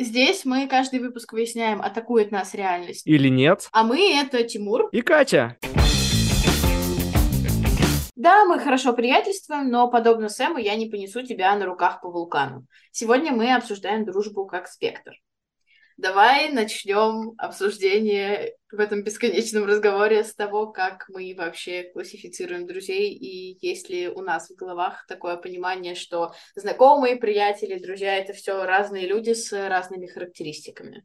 Здесь мы каждый выпуск выясняем, атакует нас реальность. Или нет. А мы — это Тимур. И Катя. Да, мы хорошо приятельствуем, но, подобно Сэму, я не понесу тебя на руках по вулкану. Сегодня мы обсуждаем дружбу как спектр. Давай начнем обсуждение в этом бесконечном разговоре с того, как мы вообще классифицируем друзей и есть ли у нас в головах такое понимание, что знакомые, приятели, друзья — это все разные люди с разными характеристиками.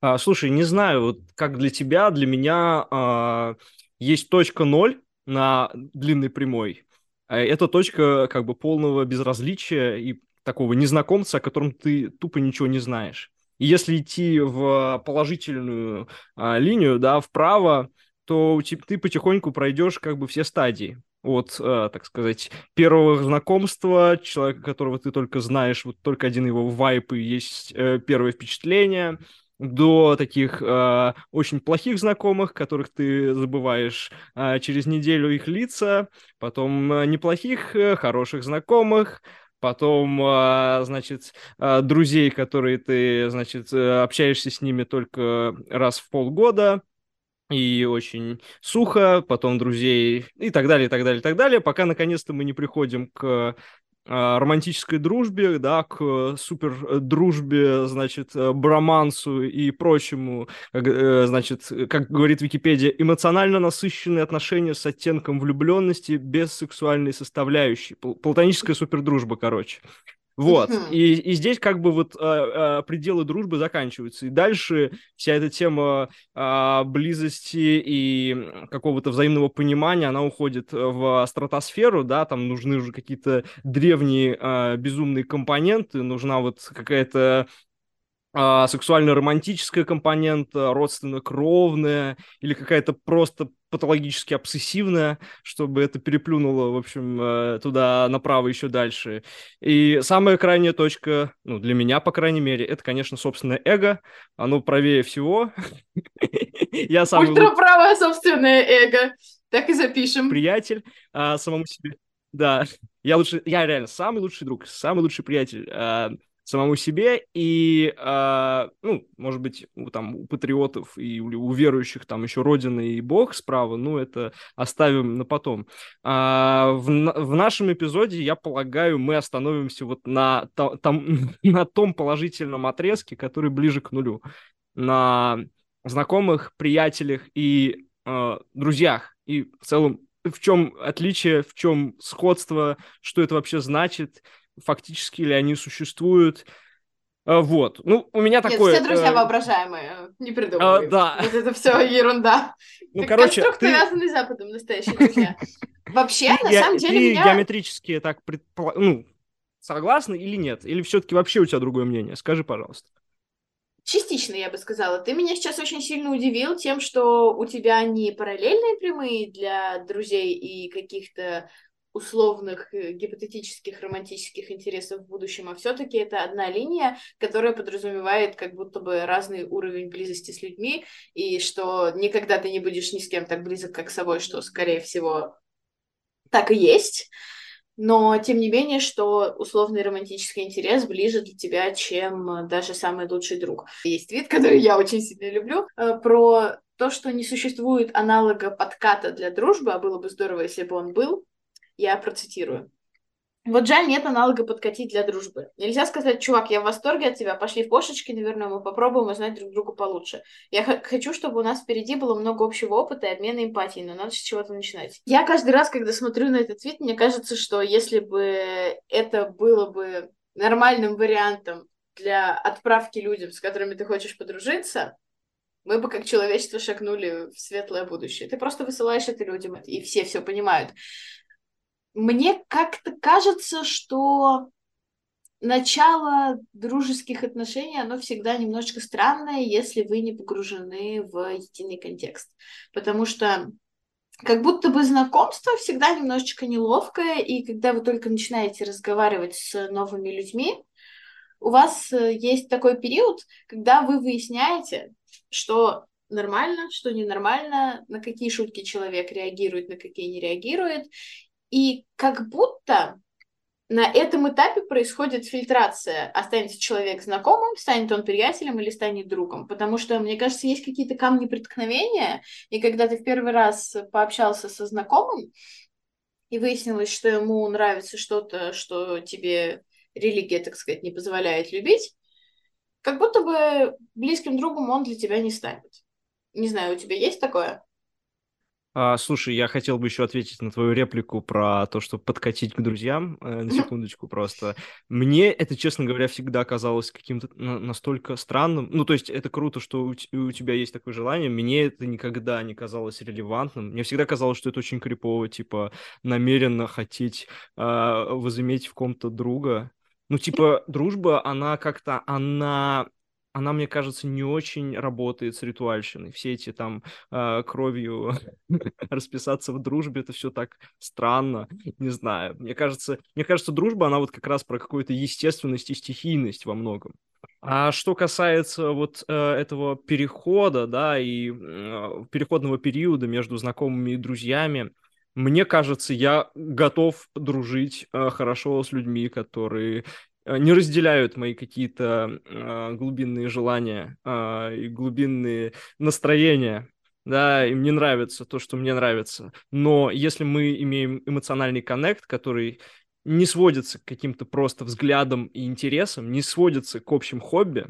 А, слушай, не знаю, вот как для тебя, для меня а, есть точка ноль на длинной прямой. А это точка как бы полного безразличия и такого незнакомца, о котором ты тупо ничего не знаешь. Если идти в положительную а, линию, да, вправо, то ты потихоньку пройдешь как бы все стадии. От, э, так сказать, первого знакомства, человека, которого ты только знаешь, вот только один его вайп и есть э, первое впечатление, до таких э, очень плохих знакомых, которых ты забываешь э, через неделю их лица, потом э, неплохих, э, хороших знакомых, потом, а, значит, а, друзей, которые ты, значит, э, общаешься с ними только раз в полгода, и очень сухо, потом друзей и так далее, и так далее, и так далее, пока наконец-то мы не приходим к романтической дружбе, да, к супер э, дружбе, значит, э, бромансу и прочему, э, значит, как говорит Википедия, эмоционально насыщенные отношения с оттенком влюбленности без сексуальной составляющей. Платоническая супердружба, короче. Вот. Uh-huh. И, и здесь как бы вот а, а, пределы дружбы заканчиваются. И дальше вся эта тема а, близости и какого-то взаимного понимания, она уходит в стратосферу, да, там нужны уже какие-то древние а, безумные компоненты, нужна вот какая-то а, сексуально-романтическая компонента, родственно-кровная или какая-то просто патологически обсессивная, чтобы это переплюнуло, в общем, э, туда направо еще дальше. И самая крайняя точка, ну, для меня, по крайней мере, это, конечно, собственное эго. Оно правее всего. Я сам... Ультраправое собственное эго. Так и запишем. Приятель а, самому себе. Да, я лучше, я реально самый лучший друг, самый лучший приятель. Самому себе, и, э, ну, может быть, там, у патриотов и у верующих там еще Родина и Бог справа, ну, это оставим на потом. А, в, в нашем эпизоде, я полагаю, мы остановимся вот на, там, на том положительном отрезке, который ближе к нулю, на знакомых, приятелях и э, друзьях, и в целом в чем отличие, в чем сходство, что это вообще значит, фактически ли они существуют. А, вот. Ну, у меня такое... Нет, все друзья э... воображаемые, не придумывай. А, да. Вот это все ерунда. Ну, как короче, конструкты, ты... связанные Западом, настоящие друзья. Вообще, на самом деле, Ты геометрически так ну, согласна или нет? Или все-таки вообще у тебя другое мнение? Скажи, пожалуйста. Частично, я бы сказала. Ты меня сейчас очень сильно удивил тем, что у тебя не параллельные прямые для друзей и каких-то условных э, гипотетических романтических интересов в будущем, а все-таки это одна линия, которая подразумевает как будто бы разный уровень близости с людьми, и что никогда ты не будешь ни с кем так близок, как с собой, что, скорее всего, так и есть. Но, тем не менее, что условный романтический интерес ближе для тебя, чем даже самый лучший друг. Есть вид, который я очень сильно люблю, э, про то, что не существует аналога подката для дружбы, а было бы здорово, если бы он был, я процитирую. Вот жаль, нет аналога подкатить для дружбы. Нельзя сказать, чувак, я в восторге от тебя, пошли в кошечки, наверное, мы попробуем узнать друг друга получше. Я хочу, чтобы у нас впереди было много общего опыта и обмена эмпатией, но надо с чего-то начинать. Я каждый раз, когда смотрю на этот твит, мне кажется, что если бы это было бы нормальным вариантом для отправки людям, с которыми ты хочешь подружиться, мы бы как человечество шагнули в светлое будущее. Ты просто высылаешь это людям, и все все понимают. Мне как-то кажется, что начало дружеских отношений, оно всегда немножечко странное, если вы не погружены в единый контекст. Потому что как будто бы знакомство всегда немножечко неловкое, и когда вы только начинаете разговаривать с новыми людьми, у вас э, есть такой период, когда вы выясняете, что нормально, что ненормально, на какие шутки человек реагирует, на какие не реагирует, и как будто на этом этапе происходит фильтрация. Останется человек знакомым, станет он приятелем или станет другом. Потому что, мне кажется, есть какие-то камни преткновения, и когда ты в первый раз пообщался со знакомым, и выяснилось, что ему нравится что-то, что тебе религия, так сказать, не позволяет любить, как будто бы близким другом он для тебя не станет. Не знаю, у тебя есть такое? А, слушай, я хотел бы еще ответить на твою реплику про то, что подкатить к друзьям, э, на секундочку просто. Мне это, честно говоря, всегда казалось каким-то на- настолько странным. Ну, то есть это круто, что у, у тебя есть такое желание. Мне это никогда не казалось релевантным. Мне всегда казалось, что это очень крипово, типа намеренно хотеть э, возыметь в ком-то друга. Ну, типа, дружба, она как-то, она она, мне кажется, не очень работает с ритуальщиной. Все эти там э, кровью расписаться в дружбе, это все так странно, не знаю. Мне кажется, мне кажется, дружба, она вот как раз про какую-то естественность и стихийность во многом. А что касается вот э, этого перехода, да, и э, переходного периода между знакомыми и друзьями, мне кажется, я готов дружить э, хорошо с людьми, которые не разделяют мои какие-то э, глубинные желания э, и глубинные настроения. Да, им не нравится то, что мне нравится. Но если мы имеем эмоциональный коннект, который не сводится к каким-то просто взглядам и интересам, не сводится к общим хобби,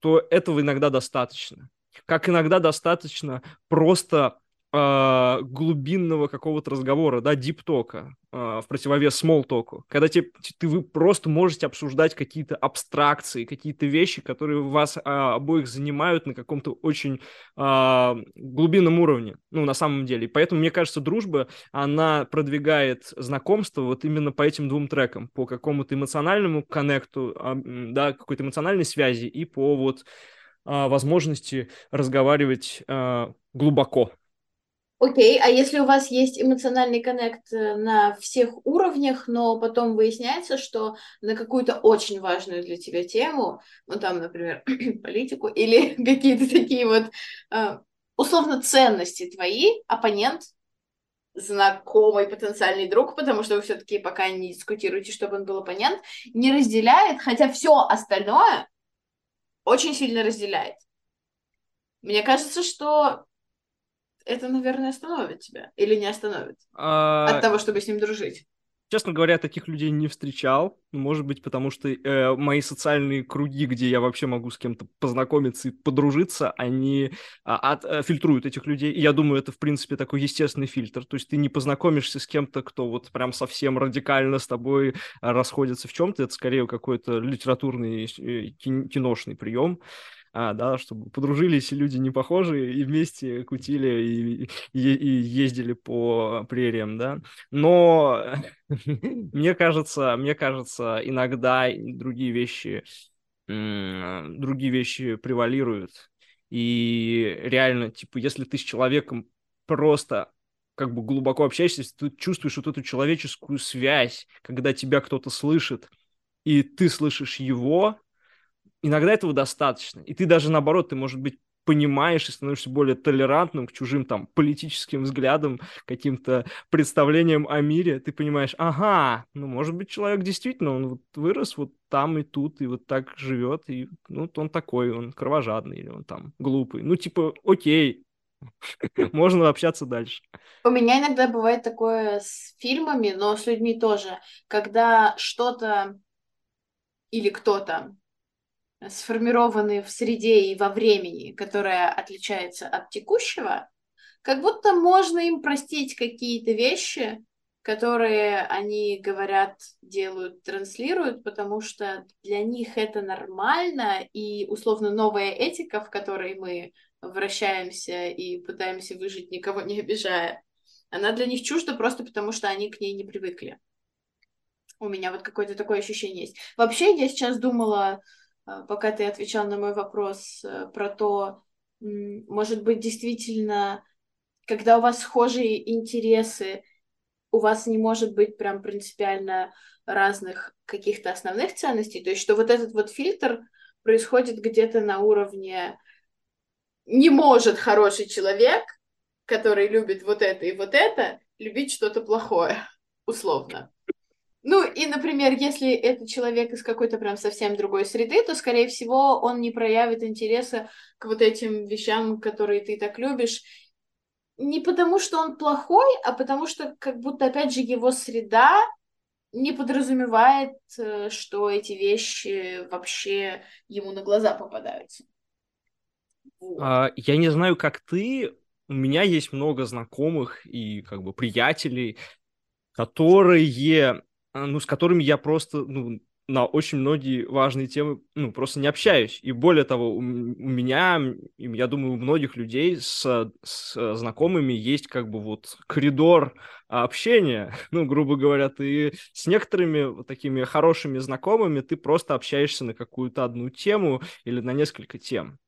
то этого иногда достаточно. Как иногда достаточно просто э, глубинного какого-то разговора, да, диптока, э, в противовес смолтоку, когда те, ты, вы просто можете обсуждать какие-то абстракции, какие-то вещи, которые вас э, обоих занимают на каком-то очень э, глубинном уровне, ну, на самом деле. Поэтому, мне кажется, дружба, она продвигает знакомство вот именно по этим двум трекам, по какому-то эмоциональному коннекту, э, да, какой-то эмоциональной связи и по вот возможности разговаривать э, глубоко. Окей, а если у вас есть эмоциональный коннект э, на всех уровнях, но потом выясняется, что на какую-то очень важную для тебя тему, ну там, например, политику или какие-то такие вот э, условно ценности твои, оппонент, знакомый потенциальный друг, потому что вы все-таки пока не дискутируете, чтобы он был оппонент, не разделяет, хотя все остальное очень сильно разделяет. Мне кажется, что это, наверное, остановит тебя. Или не остановит? А... От того, чтобы с ним дружить. Честно говоря, таких людей не встречал. Может быть, потому что э, мои социальные круги, где я вообще могу с кем-то познакомиться и подружиться, они а, от, а, фильтруют этих людей. И я думаю, это, в принципе, такой естественный фильтр. То есть ты не познакомишься с кем-то, кто вот прям совсем радикально с тобой расходится в чем-то. Это скорее какой-то литературный э, киношный прием а, да, чтобы подружились люди не похожие и вместе кутили и, и, и ездили по прериям, да. Но мне кажется, мне кажется, иногда другие вещи, другие вещи превалируют. И реально, типа, если ты с человеком просто как бы глубоко общаешься, ты чувствуешь вот эту человеческую связь, когда тебя кто-то слышит, и ты слышишь его, иногда этого достаточно. И ты даже наоборот, ты, может быть, понимаешь и становишься более толерантным к чужим там политическим взглядам, каким-то представлениям о мире, ты понимаешь, ага, ну, может быть, человек действительно, он вот вырос вот там и тут, и вот так живет, и ну, он такой, он кровожадный, или он там глупый. Ну, типа, окей, можно общаться дальше. У меня иногда бывает такое с фильмами, но с людьми тоже, когда что-то или кто-то сформированы в среде и во времени, которая отличается от текущего, как будто можно им простить какие-то вещи, которые они говорят, делают, транслируют, потому что для них это нормально, и условно новая этика, в которой мы вращаемся и пытаемся выжить, никого не обижая, она для них чужда просто потому, что они к ней не привыкли. У меня вот какое-то такое ощущение есть. Вообще, я сейчас думала, пока ты отвечал на мой вопрос э, про то, может быть, действительно, когда у вас схожие интересы, у вас не может быть прям принципиально разных каких-то основных ценностей, то есть что вот этот вот фильтр происходит где-то на уровне не может хороший человек, который любит вот это и вот это, любить что-то плохое, условно. Ну и, например, если это человек из какой-то прям совсем другой среды, то, скорее всего, он не проявит интереса к вот этим вещам, которые ты так любишь. Не потому, что он плохой, а потому что как будто, опять же, его среда не подразумевает, э, что эти вещи вообще ему на глаза попадаются. А, я не знаю, как ты, у меня есть много знакомых и как бы приятелей, которые ну, с которыми я просто, ну, на очень многие важные темы, ну, просто не общаюсь. И более того, у, у меня, я думаю, у многих людей с, с знакомыми есть как бы вот коридор общения. Ну, грубо говоря, ты с некоторыми вот такими хорошими знакомыми ты просто общаешься на какую-то одну тему или на несколько тем.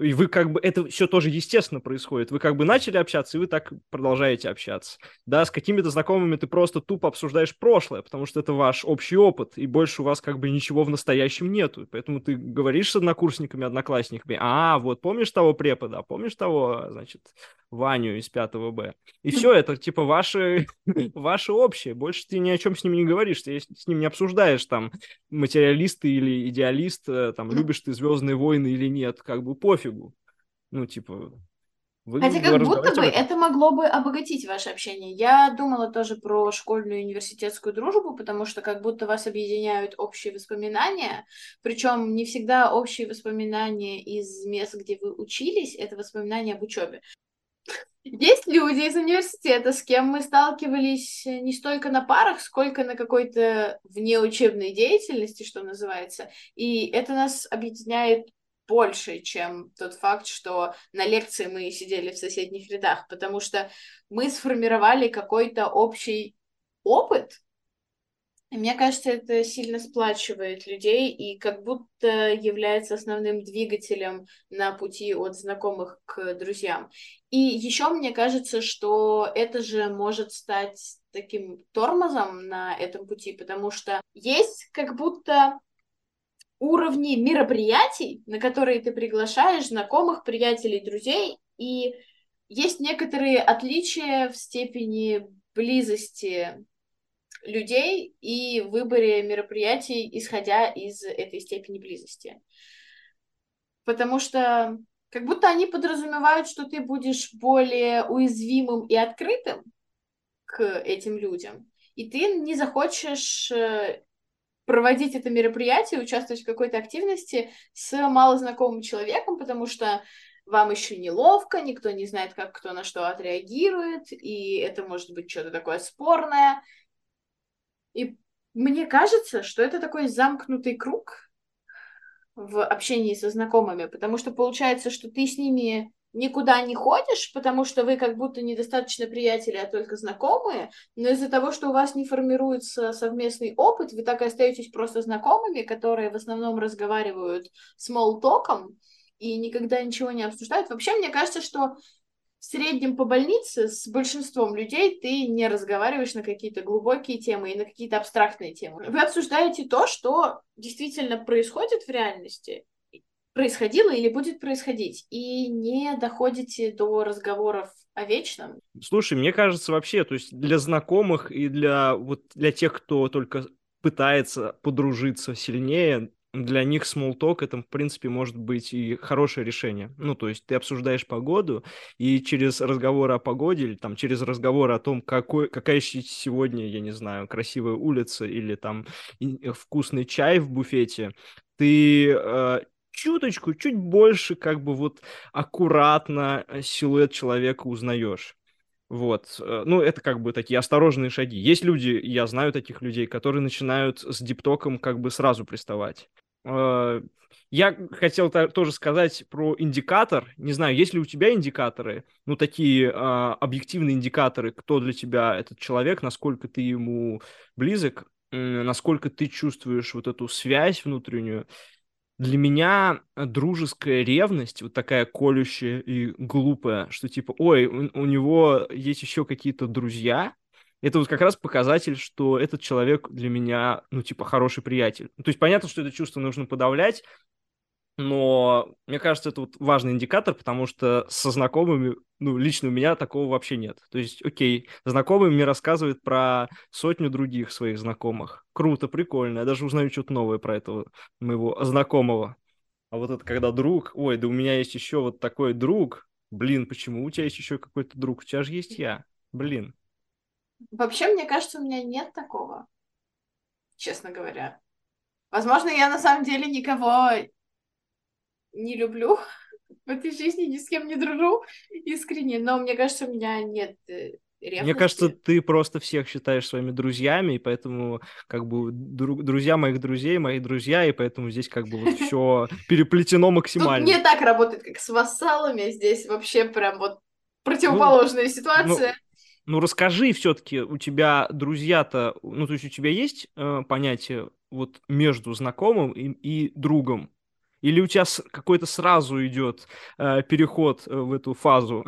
И вы как бы, это все тоже естественно происходит. Вы как бы начали общаться, и вы так продолжаете общаться. Да, с какими-то знакомыми ты просто тупо обсуждаешь прошлое, потому что это ваш общий опыт, и больше у вас как бы ничего в настоящем нету. Поэтому ты говоришь с однокурсниками, одноклассниками, а, вот помнишь того препода, помнишь того, значит, Ваню из 5 Б. И все это, типа, ваше, ваше общее. Больше ты ни о чем с ним не говоришь, ты с ним не обсуждаешь, там, материалист ты или идеалист, э, там, любишь ты «Звездные войны» или нет, как бы пофигу. Ну, типа, вы Хотя как будто бы это могло бы обогатить ваше общение. Я думала тоже про школьную и университетскую дружбу, потому что как будто вас объединяют общие воспоминания, причем не всегда общие воспоминания из мест, где вы учились, это воспоминания об учебе. Есть люди из университета, с кем мы сталкивались э, не столько на парах, сколько на какой-то внеучебной деятельности, что называется. И это нас объединяет больше, чем тот факт, что на лекции мы сидели в соседних рядах, потому что мы сформировали какой-то общий опыт, мне кажется, это сильно сплачивает людей и как будто является основным двигателем на пути от знакомых к друзьям. И еще мне кажется, что это же может стать таким тормозом на этом пути, потому что есть как будто уровни мероприятий, на которые ты приглашаешь знакомых, приятелей, друзей, и есть некоторые отличия в степени близости людей и выборе мероприятий, исходя из этой степени близости. Потому что как будто они подразумевают, что ты будешь более уязвимым и открытым к этим людям, и ты не захочешь э, проводить это мероприятие, участвовать в какой-то активности с малознакомым человеком, потому что вам еще неловко, никто не знает, как кто на что отреагирует, и это может быть что-то такое спорное, и мне кажется, что это такой замкнутый круг в общении со знакомыми, потому что получается, что ты с ними никуда не ходишь, потому что вы как будто недостаточно приятели, а только знакомые, но из-за того, что у вас не формируется совместный опыт, вы так и остаетесь просто знакомыми, которые в основном разговаривают смолтоком и никогда ничего не обсуждают. Вообще, мне кажется, что в среднем по больнице с большинством людей ты не разговариваешь на какие-то глубокие темы и на какие-то абстрактные темы. Вы обсуждаете то, что действительно происходит в реальности, происходило или будет происходить, и не доходите до разговоров о вечном. Слушай, мне кажется вообще, то есть для знакомых и для вот для тех, кто только пытается подружиться сильнее, для них talk это, в принципе, может быть и хорошее решение. Ну, то есть ты обсуждаешь погоду, и через разговор о погоде или там через разговор о том, какой, какая сегодня, я не знаю, красивая улица или там вкусный чай в буфете, ты э, чуточку, чуть больше как бы вот аккуратно э, силуэт человека узнаешь. Вот. Э, ну, это как бы такие осторожные шаги. Есть люди, я знаю таких людей, которые начинают с диптоком как бы сразу приставать. Э, я хотел тоже сказать про индикатор. Не знаю, есть ли у тебя индикаторы, ну, такие а, объективные индикаторы, кто для тебя этот человек, насколько ты ему близок, насколько ты чувствуешь вот эту связь внутреннюю. Для меня дружеская ревность, вот такая колющая и глупая, что типа, ой, у, у него есть еще какие-то друзья, это вот как раз показатель, что этот человек для меня, ну, типа, хороший приятель. То есть понятно, что это чувство нужно подавлять, но мне кажется, это вот важный индикатор, потому что со знакомыми, ну, лично у меня такого вообще нет. То есть, окей, знакомый мне рассказывает про сотню других своих знакомых. Круто, прикольно. Я даже узнаю что-то новое про этого моего знакомого. А вот это когда друг, ой, да у меня есть еще вот такой друг, блин, почему у тебя есть еще какой-то друг? У тебя же есть я, блин. Вообще, мне кажется, у меня нет такого, честно говоря. Возможно, я на самом деле никого не люблю в этой жизни, ни с кем не дружу искренне, но мне кажется, у меня нет э, ревности. Мне кажется, ты просто всех считаешь своими друзьями, и поэтому как бы дру- друзья моих друзей, мои друзья, и поэтому здесь как бы вот все переплетено максимально. Тут не так работает, как с вассалами, здесь вообще прям вот противоположная ну, ситуация. Ну, ну расскажи все-таки, у тебя друзья-то, ну то есть у тебя есть э, понятие вот между знакомым и, и другом? Или у тебя какой-то сразу идет э, переход э, в эту фазу?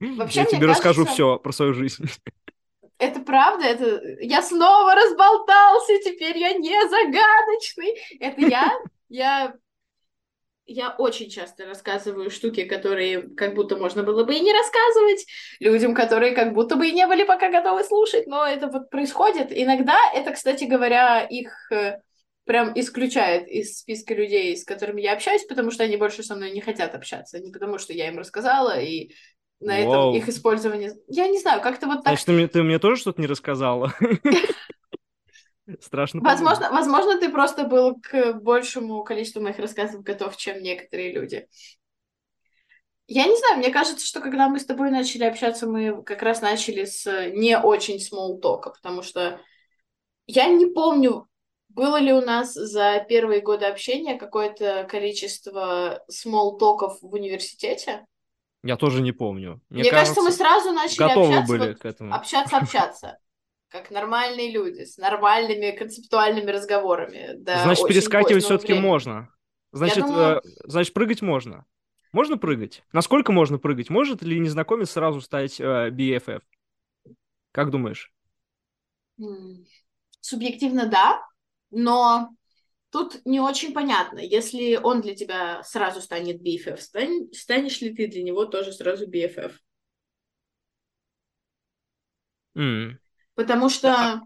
Вообще, Я тебе кажется, расскажу все про свою жизнь. Это правда, это я снова разболтался, теперь я не загадочный. Это я, я, я очень часто рассказываю штуки, которые как будто можно было бы и не рассказывать людям, которые как будто бы и не были пока готовы слушать, но это вот происходит. Иногда это, кстати говоря, их э, прям исключает из списка людей, с которыми я общаюсь, потому что они больше со мной не хотят общаться. Не потому что я им рассказала, и на Вау. этом их использование... Я не знаю, как-то вот так... Значит, ты мне, ты мне тоже что-то не рассказала? Страшно. Возможно, возможно, ты просто был к большему количеству моих рассказов готов, чем некоторые люди. Я не знаю, мне кажется, что когда мы с тобой начали общаться, мы как раз начали с не очень talk, потому что я не помню было ли у нас за первые годы общения какое-то количество смолтоков в университете? Я тоже не помню. Мне, Мне кажется, мы сразу начали общаться, были вот, к этому. общаться, общаться. Как нормальные люди, с нормальными концептуальными разговорами. Да, значит, перескакивать все-таки можно. Значит, думаю... э, значит, прыгать можно. Можно прыгать? Насколько можно прыгать? Может ли незнакомец сразу стать э, BFF? Как думаешь? Субъективно да, но тут не очень понятно, если он для тебя сразу станет BFF, стань, станешь ли ты для него тоже сразу BFF? Mm. Потому что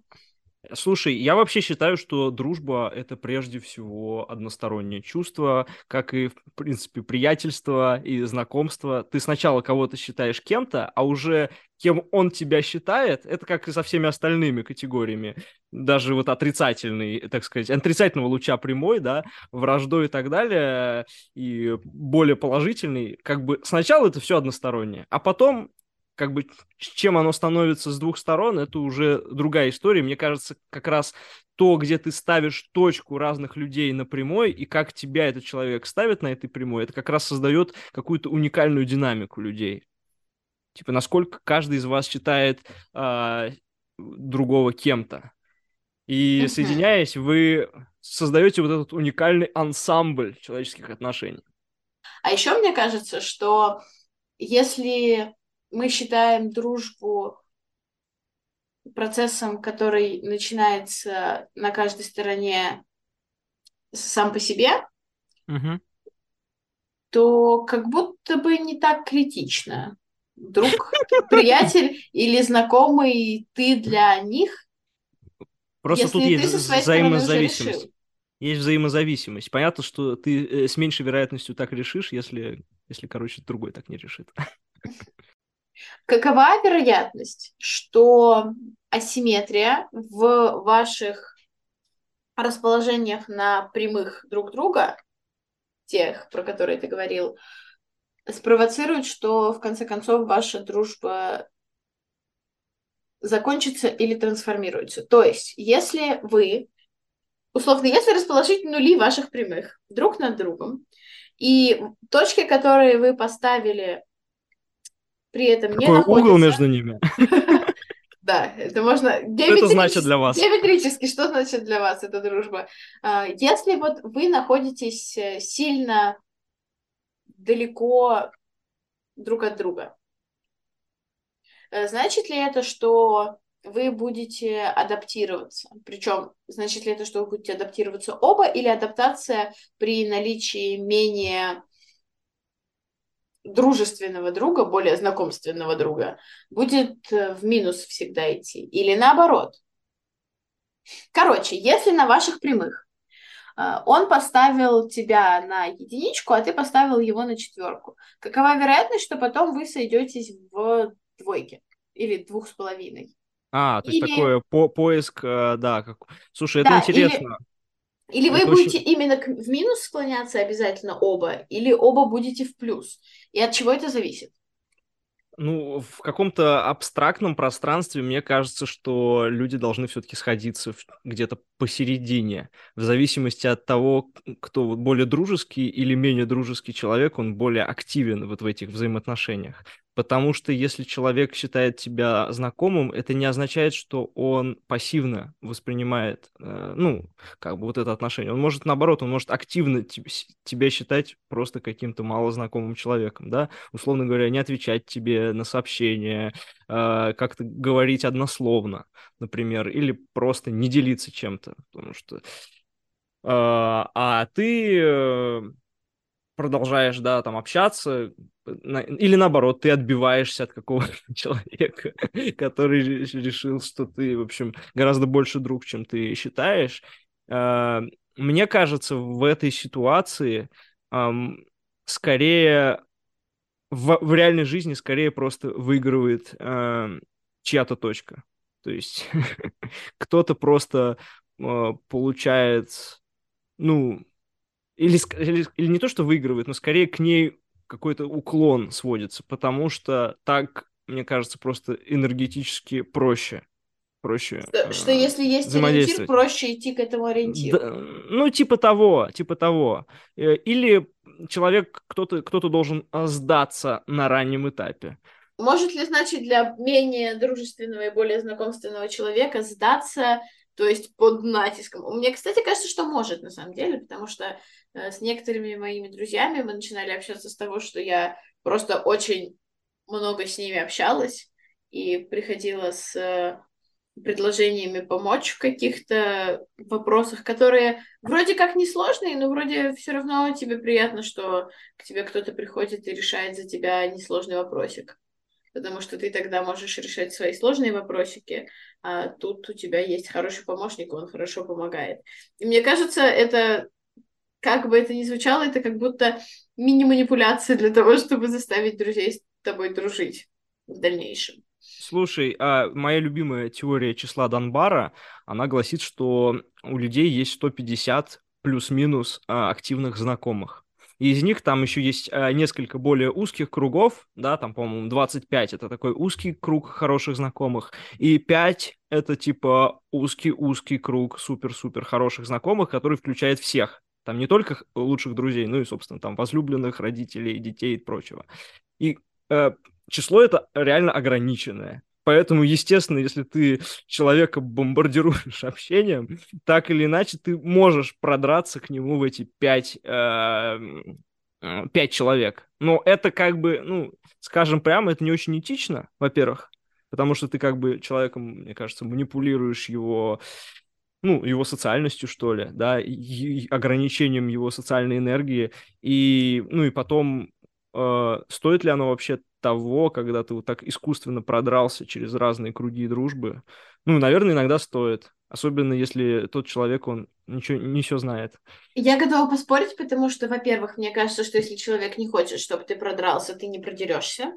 Слушай, я вообще считаю, что дружба — это прежде всего одностороннее чувство, как и, в принципе, приятельство и знакомство. Ты сначала кого-то считаешь кем-то, а уже кем он тебя считает, это как и со всеми остальными категориями. Даже вот отрицательный, так сказать, отрицательного луча прямой, да, враждой и так далее, и более положительный, как бы сначала это все одностороннее, а потом как бы чем оно становится с двух сторон, это уже другая история. Мне кажется, как раз то, где ты ставишь точку разных людей на прямой, и как тебя этот человек ставит на этой прямой, это как раз создает какую-то уникальную динамику людей. Типа, насколько каждый из вас считает э, другого кем-то. И соединяясь, вы создаете вот этот уникальный ансамбль человеческих отношений. А еще мне кажется, что если мы считаем дружбу процессом, который начинается на каждой стороне сам по себе, угу. то как будто бы не так критично. Друг, приятель или знакомый ты для них. Просто тут есть взаимозависимость. Есть взаимозависимость. Понятно, что ты э, с меньшей вероятностью так решишь, если, если короче, другой так не решит. Какова вероятность, что асимметрия в ваших расположениях на прямых друг друга, тех, про которые ты говорил, спровоцирует, что в конце концов ваша дружба закончится или трансформируется. То есть, если вы, условно, если расположить нули ваших прямых друг над другом, и точки, которые вы поставили при этом Какой не находится... угол между ними? Да, это можно... Что это значит для вас? Геометрически, что значит для вас эта дружба? А, если вот вы находитесь э, сильно далеко друг от друга, э, значит ли это, что вы будете адаптироваться. Причем, значит ли это, что вы будете адаптироваться оба, или адаптация при наличии менее дружественного друга, более знакомственного друга, будет э, в минус всегда идти. Или наоборот. Короче, если на ваших прямых э, он поставил тебя на единичку, а ты поставил его на четверку, какова вероятность, что потом вы сойдетесь в двойке или двух с половиной? А, то есть или... такое по поиск, э, да. Как... Слушай, это да, интересно. Или, или вы это будете очень... именно в минус склоняться обязательно оба, или оба будете в плюс. И от чего это зависит? Ну, в каком-то абстрактном пространстве мне кажется, что люди должны все-таки сходиться где-то посередине, в зависимости от того, кто более дружеский или менее дружеский человек, он более активен вот в этих взаимоотношениях. Потому что если человек считает тебя знакомым, это не означает, что он пассивно воспринимает, э, ну, как бы вот это отношение. Он может, наоборот, он может активно тебя считать просто каким-то малознакомым человеком, да, условно говоря, не отвечать тебе на сообщения, э, как-то говорить однословно, например, или просто не делиться чем-то, потому что... Э, а ты продолжаешь, да, там общаться, или наоборот, ты отбиваешься от какого-то человека, который решил, что ты, в общем, гораздо больше друг, чем ты считаешь. А, мне кажется, в этой ситуации скорее в, в реальной жизни скорее просто выигрывает чья-то точка. То есть кто-то просто а, получает, ну, или, или, или не то, что выигрывает, но скорее к ней какой-то уклон сводится, потому что так, мне кажется, просто энергетически проще. Проще. Что, э, что если есть ориентир, проще идти к этому ориентиру. Да, ну, типа того, типа того. Э, или человек, кто-то кто должен сдаться на раннем этапе. Может ли, значит, для менее дружественного и более знакомственного человека сдаться то есть под натиском. Мне, кстати, кажется, что может на самом деле, потому что э, с некоторыми моими друзьями мы начинали общаться с того, что я просто очень много с ними общалась и приходила с э, предложениями помочь в каких-то вопросах, которые вроде как несложные, но вроде все равно тебе приятно, что к тебе кто-то приходит и решает за тебя несложный вопросик потому что ты тогда можешь решать свои сложные вопросики, а тут у тебя есть хороший помощник, он хорошо помогает. И мне кажется, это, как бы это ни звучало, это как будто мини-манипуляция для того, чтобы заставить друзей с тобой дружить в дальнейшем. Слушай, а моя любимая теория числа Донбара, она гласит, что у людей есть 150 плюс-минус а, активных знакомых. Из них там еще есть э, несколько более узких кругов, да, там, по-моему, 25 это такой узкий круг хороших знакомых, и 5 это типа узкий-узкий круг супер-супер хороших знакомых, который включает всех. Там не только лучших друзей, ну и, собственно, там возлюбленных, родителей, детей и прочего. И э, число это реально ограниченное. Поэтому, естественно, если ты человека бомбардируешь общением, так или иначе ты можешь продраться к нему в эти пять, э, пять человек. Но это как бы, ну, скажем прямо, это не очень этично, во-первых, потому что ты как бы человеком, мне кажется, манипулируешь его ну, его социальностью, что ли, да, и ограничением его социальной энергии, и, ну, и потом, э, стоит ли оно вообще того, когда ты вот так искусственно продрался через разные круги дружбы. Ну, наверное, иногда стоит. Особенно если тот человек, он ничего не все знает. Я готова поспорить, потому что, во-первых, мне кажется, что если человек не хочет, чтобы ты продрался, ты не продерешься.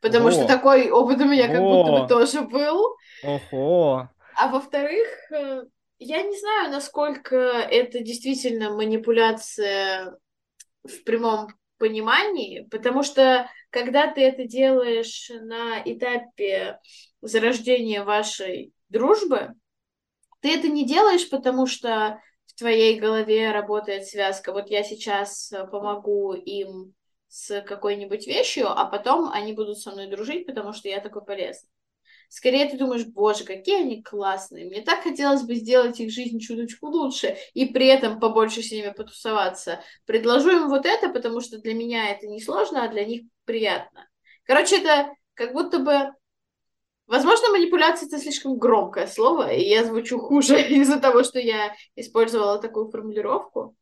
Потому О. что такой опыт у меня как О. будто бы тоже был. Ого. А во-вторых, э, я не знаю, насколько это действительно манипуляция в прямом понимании, потому что когда ты это делаешь на этапе зарождения вашей дружбы, ты это не делаешь, потому что в твоей голове работает связка. Вот я сейчас помогу им с какой-нибудь вещью, а потом они будут со мной дружить, потому что я такой полезный. Скорее ты думаешь, боже, какие они классные. Мне так хотелось бы сделать их жизнь чуточку лучше и при этом побольше с ними потусоваться. Предложу им вот это, потому что для меня это не сложно, а для них приятно. Короче, это как будто бы Возможно, манипуляция это слишком громкое слово, и я звучу хуже из-за того, что я использовала такую формулировку.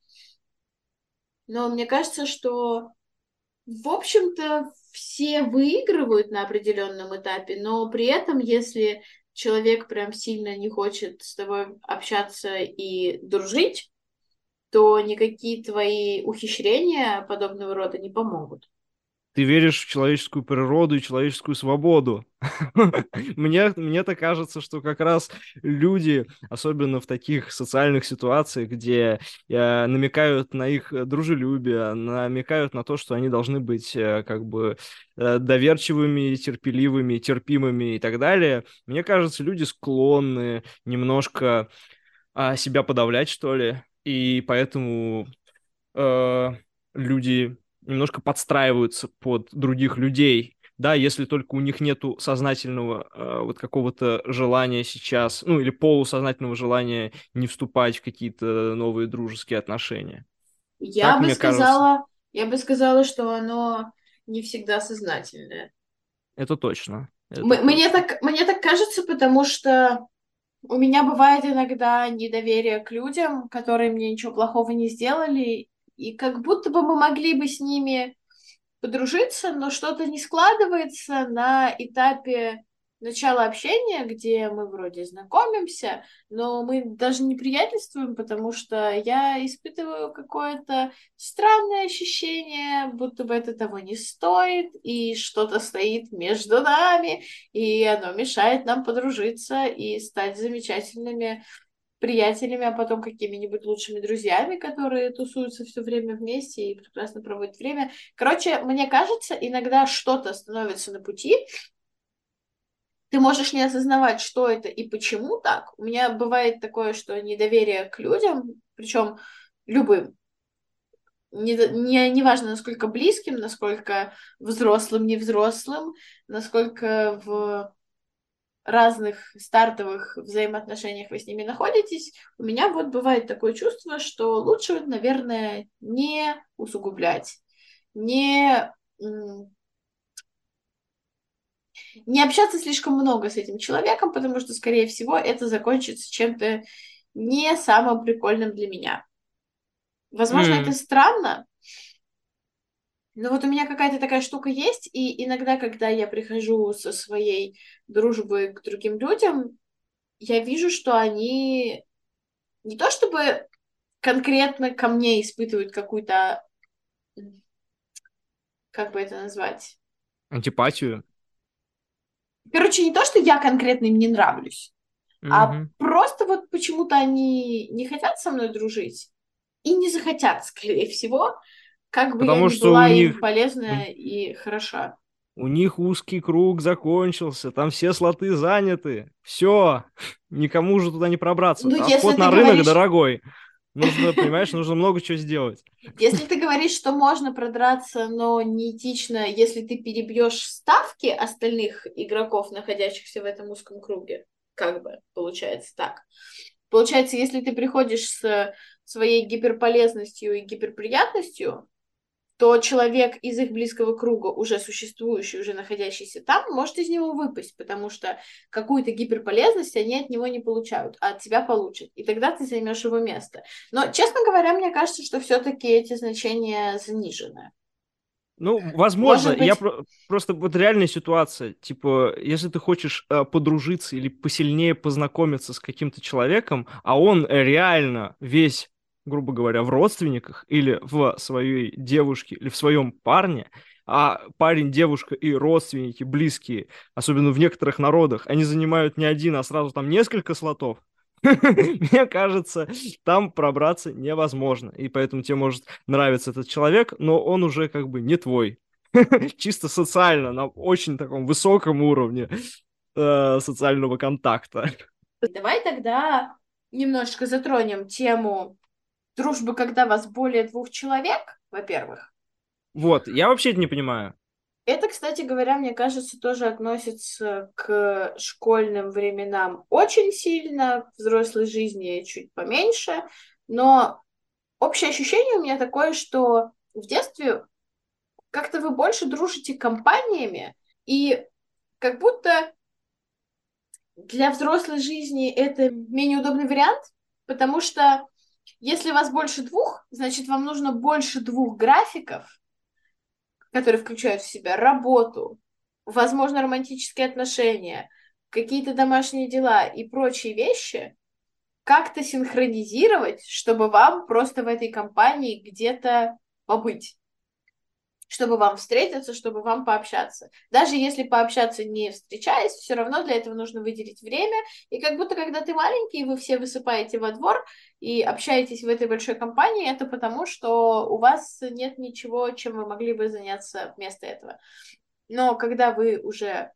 Но мне кажется, что, в общем-то, все выигрывают на определенном этапе, но при этом, если человек прям сильно не хочет с тобой общаться и дружить, то никакие твои ухищрения подобного рода не помогут ты веришь в человеческую природу и человеческую свободу. мне, мне так кажется, что как раз люди, особенно в таких социальных ситуациях, где э, намекают на их дружелюбие, намекают на то, что они должны быть э, как бы э, доверчивыми, терпеливыми, терпимыми и так далее, мне кажется, люди склонны немножко э, себя подавлять, что ли, и поэтому э, люди немножко подстраиваются под других людей, да, если только у них нету сознательного э, вот какого-то желания сейчас, ну или полусознательного желания не вступать в какие-то новые дружеские отношения. Я так, бы сказала, кажется. я бы сказала, что оно не всегда сознательное. Это точно. Это М- точно. Мне так, мне так кажется, потому что у меня бывает иногда недоверие к людям, которые мне ничего плохого не сделали, и как будто бы мы могли бы с ними подружиться, но что-то не складывается на этапе начала общения, где мы вроде знакомимся, но мы даже не приятельствуем, потому что я испытываю какое-то странное ощущение, будто бы это того не стоит, и что-то стоит между нами, и оно мешает нам подружиться и стать замечательными приятелями, а потом какими-нибудь лучшими друзьями, которые тусуются все время вместе и прекрасно проводят время. Короче, мне кажется, иногда что-то становится на пути, ты можешь не осознавать, что это и почему так. У меня бывает такое, что недоверие к людям, причем любым, не, не, не важно, насколько близким, насколько взрослым, невзрослым, насколько в разных стартовых взаимоотношениях вы с ними находитесь, у меня вот бывает такое чувство, что лучше, наверное, не усугублять, не, не общаться слишком много с этим человеком, потому что, скорее всего, это закончится чем-то не самым прикольным для меня. Возможно, mm. это странно, ну вот у меня какая-то такая штука есть, и иногда, когда я прихожу со своей дружбой к другим людям, я вижу, что они не то чтобы конкретно ко мне испытывают какую-то, как бы это назвать? Антипатию? Короче, не то, что я конкретно им не нравлюсь, mm-hmm. а просто вот почему-то они не хотят со мной дружить и не захотят, скорее всего, как бы Потому я ни что была у них... им полезная и хороша. У них узкий круг закончился, там все слоты заняты. Все, никому уже туда не пробраться. Ну, а вход на рынок говоришь... дорогой. Нужно, понимаешь, нужно много чего сделать. Если ты говоришь, что можно продраться, но неэтично, если ты перебьешь ставки остальных игроков, находящихся в этом узком круге, как бы получается так. Получается, если ты приходишь с своей гиперполезностью и гиперприятностью, то человек из их близкого круга, уже существующий, уже находящийся там, может из него выпасть, потому что какую-то гиперполезность они от него не получают, а от тебя получат. И тогда ты займешь его место. Но, честно говоря, мне кажется, что все-таки эти значения занижены. Ну, возможно, быть... я про- просто вот реальная ситуация, типа, если ты хочешь э, подружиться или посильнее познакомиться с каким-то человеком, а он реально весь грубо говоря, в родственниках или в своей девушке или в своем парне, а парень, девушка и родственники близкие, особенно в некоторых народах, они занимают не один, а сразу там несколько слотов, мне кажется, там пробраться невозможно. И поэтому тебе может нравиться этот человек, но он уже как бы не твой. Чисто социально, на очень таком высоком уровне э, социального контакта. Давай тогда немножечко затронем тему дружба, когда вас более двух человек, во-первых. Вот, я вообще это не понимаю. Это, кстати говоря, мне кажется, тоже относится к школьным временам очень сильно, в взрослой жизни чуть поменьше, но общее ощущение у меня такое, что в детстве как-то вы больше дружите компаниями, и как будто для взрослой жизни это менее удобный вариант, потому что если вас больше двух, значит, вам нужно больше двух графиков, которые включают в себя работу, возможно, романтические отношения, какие-то домашние дела и прочие вещи, как-то синхронизировать, чтобы вам просто в этой компании где-то побыть чтобы вам встретиться, чтобы вам пообщаться. Даже если пообщаться не встречаясь, все равно для этого нужно выделить время. И как будто когда ты маленький, вы все высыпаете во двор и общаетесь в этой большой компании, это потому, что у вас нет ничего, чем вы могли бы заняться вместо этого. Но когда вы уже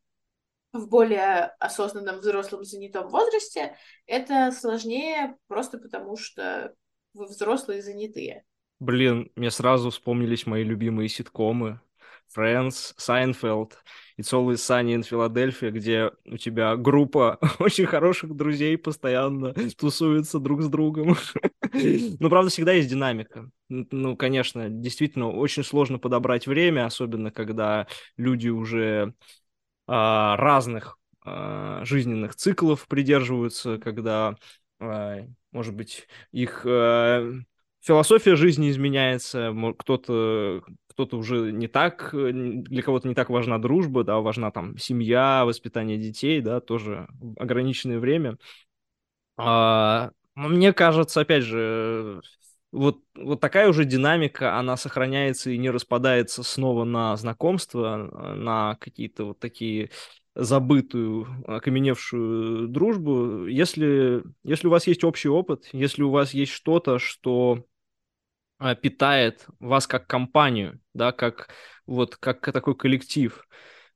в более осознанном взрослом занятом возрасте, это сложнее просто потому, что вы взрослые занятые. Блин, мне сразу вспомнились мои любимые ситкомы. Friends, Seinfeld, It's Always Sunny in Philadelphia, где у тебя группа очень хороших друзей постоянно тусуется друг с другом. Ну, правда, всегда есть динамика. Ну, конечно, действительно, очень сложно подобрать время, особенно когда люди уже а, разных а, жизненных циклов придерживаются, когда, а, может быть, их а, философия жизни изменяется, кто-то кто-то уже не так, для кого-то не так важна дружба, да, важна там семья, воспитание детей, да, тоже ограниченное время. А, мне кажется, опять же, вот, вот такая уже динамика, она сохраняется и не распадается снова на знакомства, на какие-то вот такие забытую, окаменевшую дружбу, если, если у вас есть общий опыт, если у вас есть что-то, что питает вас как компанию, да, как вот как такой коллектив.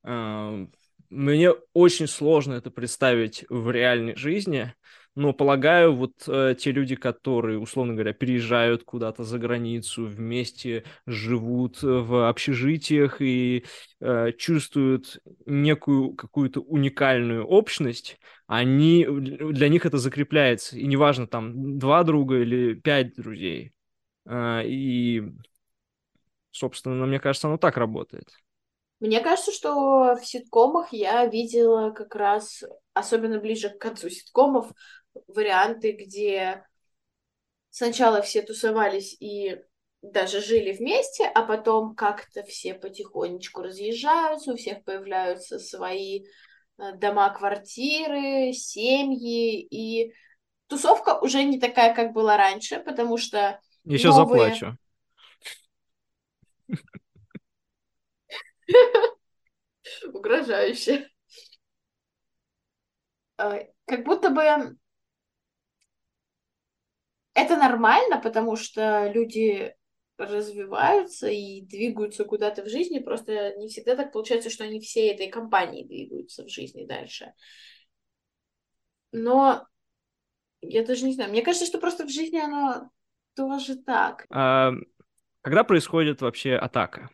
А, мне очень сложно это представить в реальной жизни, но полагаю, вот э, те люди, которые, условно говоря, переезжают куда-то за границу, вместе живут в общежитиях и э, чувствуют некую какую-то уникальную общность, они, для них это закрепляется. И неважно, там, два друга или пять друзей. Э, и, собственно, мне кажется, оно так работает. Мне кажется, что в ситкомах я видела как раз, особенно ближе к концу ситкомов, варианты, где сначала все тусовались и даже жили вместе, а потом как-то все потихонечку разъезжаются, у всех появляются свои э, дома, квартиры, семьи, и тусовка уже не такая, как была раньше, потому что Еще новые... заплачу. Угрожающе. Э, как будто бы это нормально, потому что люди развиваются и двигаются куда-то в жизни, просто не всегда так получается, что они всей этой компании двигаются в жизни дальше. Но я даже не знаю, мне кажется, что просто в жизни оно тоже так. А, когда происходит вообще атака?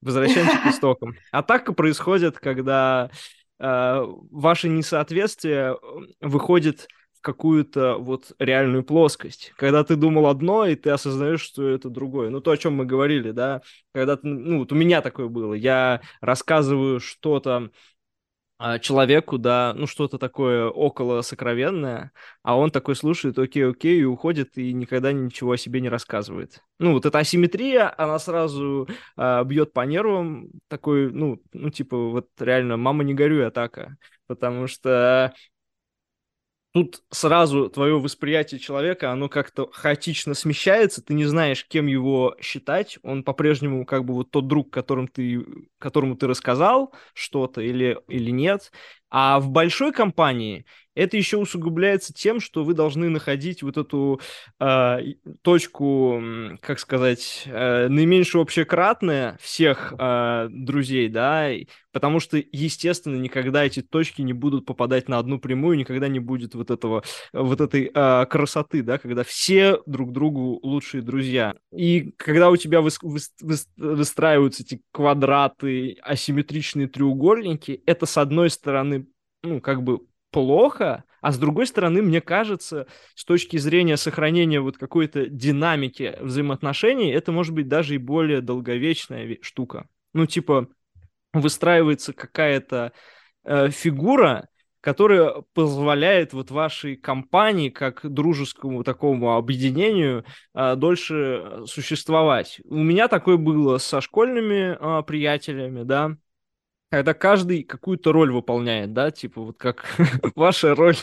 Возвращаемся к истокам. Атака происходит, когда э, ваше несоответствие выходит какую-то вот реальную плоскость. Когда ты думал одно, и ты осознаешь, что это другое. Ну, то, о чем мы говорили, да, когда ты, ну, вот у меня такое было. Я рассказываю что-то человеку, да, ну, что-то такое около сокровенное, а он такой слушает, окей, окей, и уходит, и никогда ничего о себе не рассказывает. Ну, вот эта асимметрия, она сразу а, бьет по нервам, такой, ну, ну, типа, вот реально, мама, не горюй, атака. Потому что тут сразу твое восприятие человека, оно как-то хаотично смещается, ты не знаешь, кем его считать, он по-прежнему как бы вот тот друг, которым ты, которому ты рассказал что-то или, или нет, а в большой компании это еще усугубляется тем, что вы должны находить вот эту э, точку, как сказать, э, наименьшее общекратное всех э, друзей, да, потому что, естественно, никогда эти точки не будут попадать на одну прямую, никогда не будет вот этого, вот этой э, красоты, да, когда все друг другу лучшие друзья. И когда у тебя вы, вы, выстраиваются эти квадраты, асимметричные треугольники, это, с одной стороны, ну, как бы плохо, а с другой стороны, мне кажется, с точки зрения сохранения вот какой-то динамики взаимоотношений, это может быть даже и более долговечная штука. Ну, типа, выстраивается какая-то э, фигура, которая позволяет вот вашей компании, как дружескому такому объединению, а, дольше существовать. У меня такое было со школьными а, приятелями, да, когда каждый какую-то роль выполняет, да, типа вот как ваша роль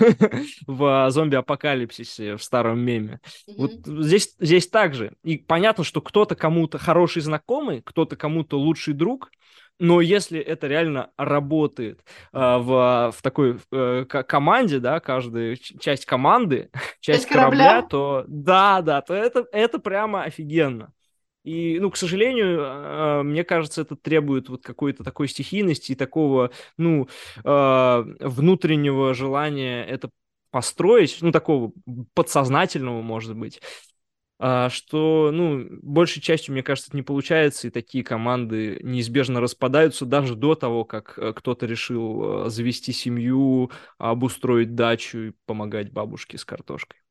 в зомби-апокалипсисе в старом меме. Вот здесь, здесь так же. И понятно, что кто-то кому-то хороший знакомый, кто-то кому-то лучший друг, но если это реально работает э, в, в такой э, команде, да, каждая часть команды, часть корабля, корабля, то да, да, то это, это прямо офигенно. И, ну, к сожалению, э, мне кажется, это требует вот какой-то такой стихийности и такого, ну, э, внутреннего желания это построить, ну, такого подсознательного, может быть, а, что, ну, большей частью, мне кажется, это не получается, и такие команды неизбежно распадаются даже до того, как э, кто-то решил завести семью, обустроить дачу и помогать бабушке с картошкой.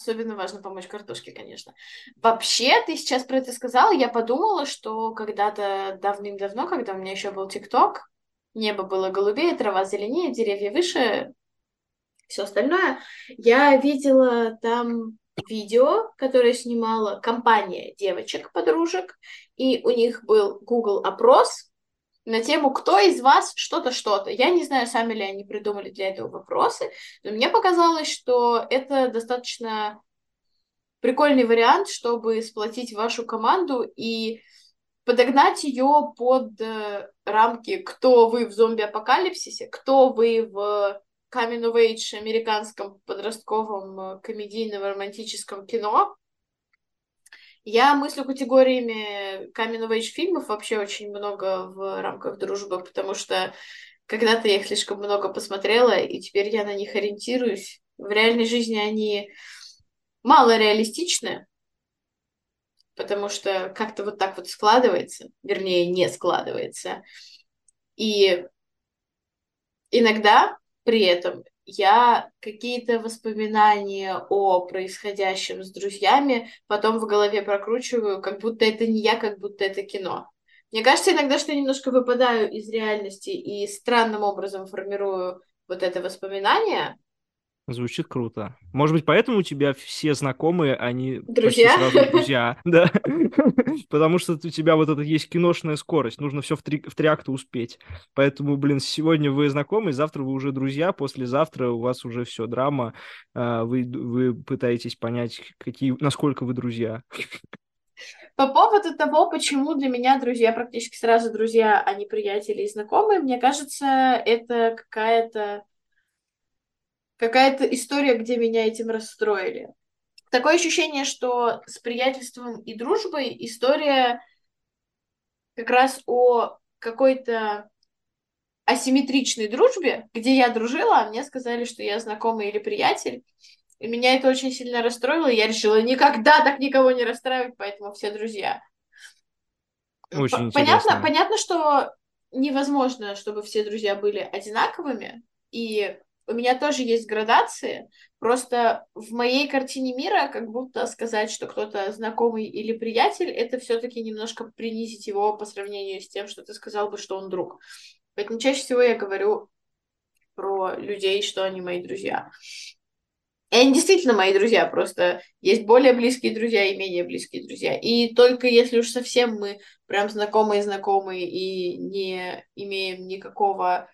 Особенно важно помочь картошке, конечно. Вообще, ты сейчас про это сказала, я подумала, что когда-то давным-давно, когда у меня еще был ТикТок, небо было голубее, трава зеленее, деревья выше, все остальное, я видела там видео, которое снимала компания девочек-подружек, и у них был Google опрос, на тему «Кто из вас что-то, что-то?». Я не знаю, сами ли они придумали для этого вопросы, но мне показалось, что это достаточно прикольный вариант, чтобы сплотить вашу команду и подогнать ее под э, рамки «Кто вы в зомби-апокалипсисе?», «Кто вы в of age американском подростковом э, комедийном романтическом кино?», я мыслю категориями of age фильмов вообще очень много в рамках дружбы, потому что когда-то я их слишком много посмотрела, и теперь я на них ориентируюсь. В реальной жизни они мало реалистичны, потому что как-то вот так вот складывается, вернее, не складывается. И иногда при этом я какие-то воспоминания о происходящем с друзьями потом в голове прокручиваю, как будто это не я, как будто это кино. Мне кажется иногда, что я немножко выпадаю из реальности и странным образом формирую вот это воспоминание, Звучит круто. Может быть, поэтому у тебя все знакомые, они друзья? почти сразу друзья, да? Потому что у тебя вот это есть киношная скорость, нужно все в три, в три акта успеть. Поэтому, блин, сегодня вы знакомы, завтра вы уже друзья, послезавтра у вас уже все драма, а, вы, вы пытаетесь понять, какие, насколько вы друзья. По поводу того, почему для меня друзья практически сразу друзья, а не приятели и знакомые, мне кажется, это какая-то какая-то история, где меня этим расстроили. Такое ощущение, что с приятельством и дружбой история как раз о какой-то асимметричной дружбе, где я дружила, а мне сказали, что я знакомый или приятель. И меня это очень сильно расстроило, и я решила никогда так никого не расстраивать, поэтому все друзья. Очень понятно, интересно. понятно, что невозможно, чтобы все друзья были одинаковыми, и у меня тоже есть градации, просто в моей картине мира как будто сказать, что кто-то знакомый или приятель, это все-таки немножко принизить его по сравнению с тем, что ты сказал бы, что он друг. Поэтому чаще всего я говорю про людей, что они мои друзья. И они действительно мои друзья, просто есть более близкие друзья и менее близкие друзья. И только если уж совсем мы прям знакомые-знакомые и не имеем никакого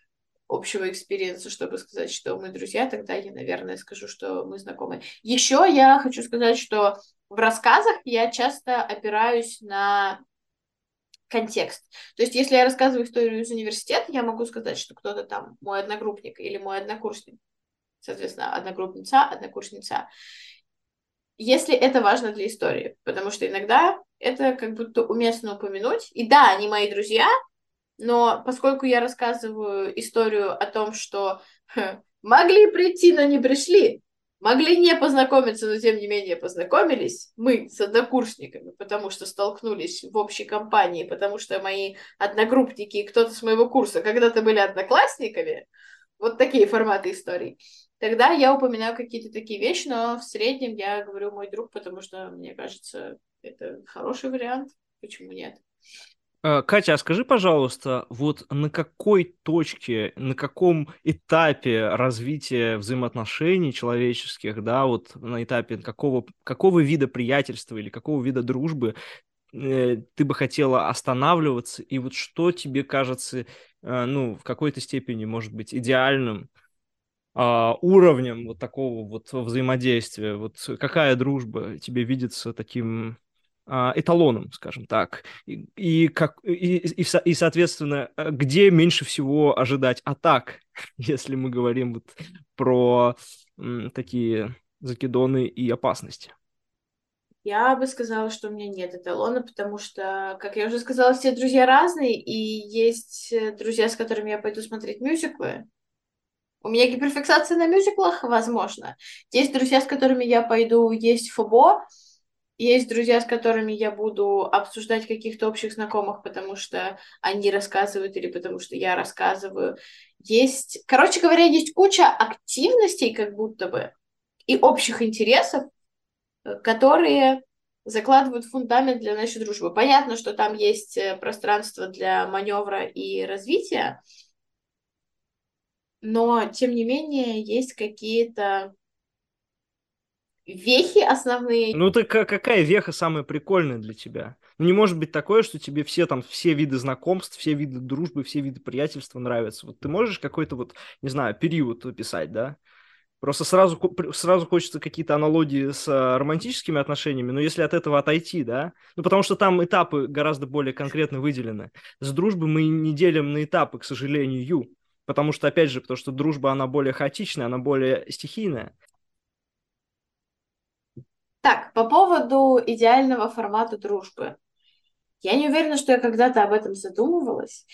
общего experience а, чтобы сказать, что мы друзья, тогда я, наверное, скажу, что мы знакомы. Еще я хочу сказать, что в рассказах я часто опираюсь на контекст. То есть, если я рассказываю историю из университета, я могу сказать, что кто-то там мой одногруппник или мой однокурсник, соответственно, одногруппница, однокурсница. Если это важно для истории, потому что иногда это как будто уместно упомянуть. И да, они мои друзья, но поскольку я рассказываю историю о том, что ха, могли прийти, но не пришли, могли не познакомиться, но тем не менее познакомились, мы с однокурсниками, потому что столкнулись в общей компании, потому что мои одногруппники и кто-то с моего курса когда-то были одноклассниками, вот такие форматы историй, тогда я упоминаю какие-то такие вещи, но в среднем я говорю мой друг, потому что мне кажется, это хороший вариант, почему нет. Э, Катя, а скажи, пожалуйста, вот на какой точке, на каком этапе развития взаимоотношений человеческих, да, вот на этапе какого, какого вида приятельства или какого вида дружбы э, ты бы хотела останавливаться, и вот что тебе кажется, э, ну, в какой-то степени, может быть, идеальным э, уровнем вот такого вот взаимодействия? Вот какая дружба тебе видится таким эталоном, скажем так, и, и, как, и, и, и, соответственно, где меньше всего ожидать атак, если мы говорим вот про м, такие закидоны и опасности. Я бы сказала, что у меня нет эталона, потому что, как я уже сказала, все друзья разные, и есть друзья, с которыми я пойду смотреть мюзиклы. У меня гиперфиксация на мюзиклах, возможно. Есть друзья, с которыми я пойду есть фобо, есть друзья, с которыми я буду обсуждать каких-то общих знакомых, потому что они рассказывают или потому что я рассказываю. Есть, короче говоря, есть куча активностей, как будто бы, и общих интересов, э, которые закладывают фундамент для нашей дружбы. Понятно, что там есть э, пространство для маневра и развития, но, тем не менее, есть какие-то вехи основные. Ну, так какая веха самая прикольная для тебя? Ну, не может быть такое, что тебе все там, все виды знакомств, все виды дружбы, все виды приятельства нравятся. Вот ты можешь какой-то вот, не знаю, период описать, да? Просто сразу, сразу хочется какие-то аналогии с а, романтическими отношениями, но если от этого отойти, да, ну потому что там этапы гораздо более конкретно выделены. С дружбой мы не делим на этапы, к сожалению, потому что, опять же, потому что дружба, она более хаотичная, она более стихийная. Так, по поводу идеального формата дружбы. Я не уверена, что я когда-то об этом задумывалась.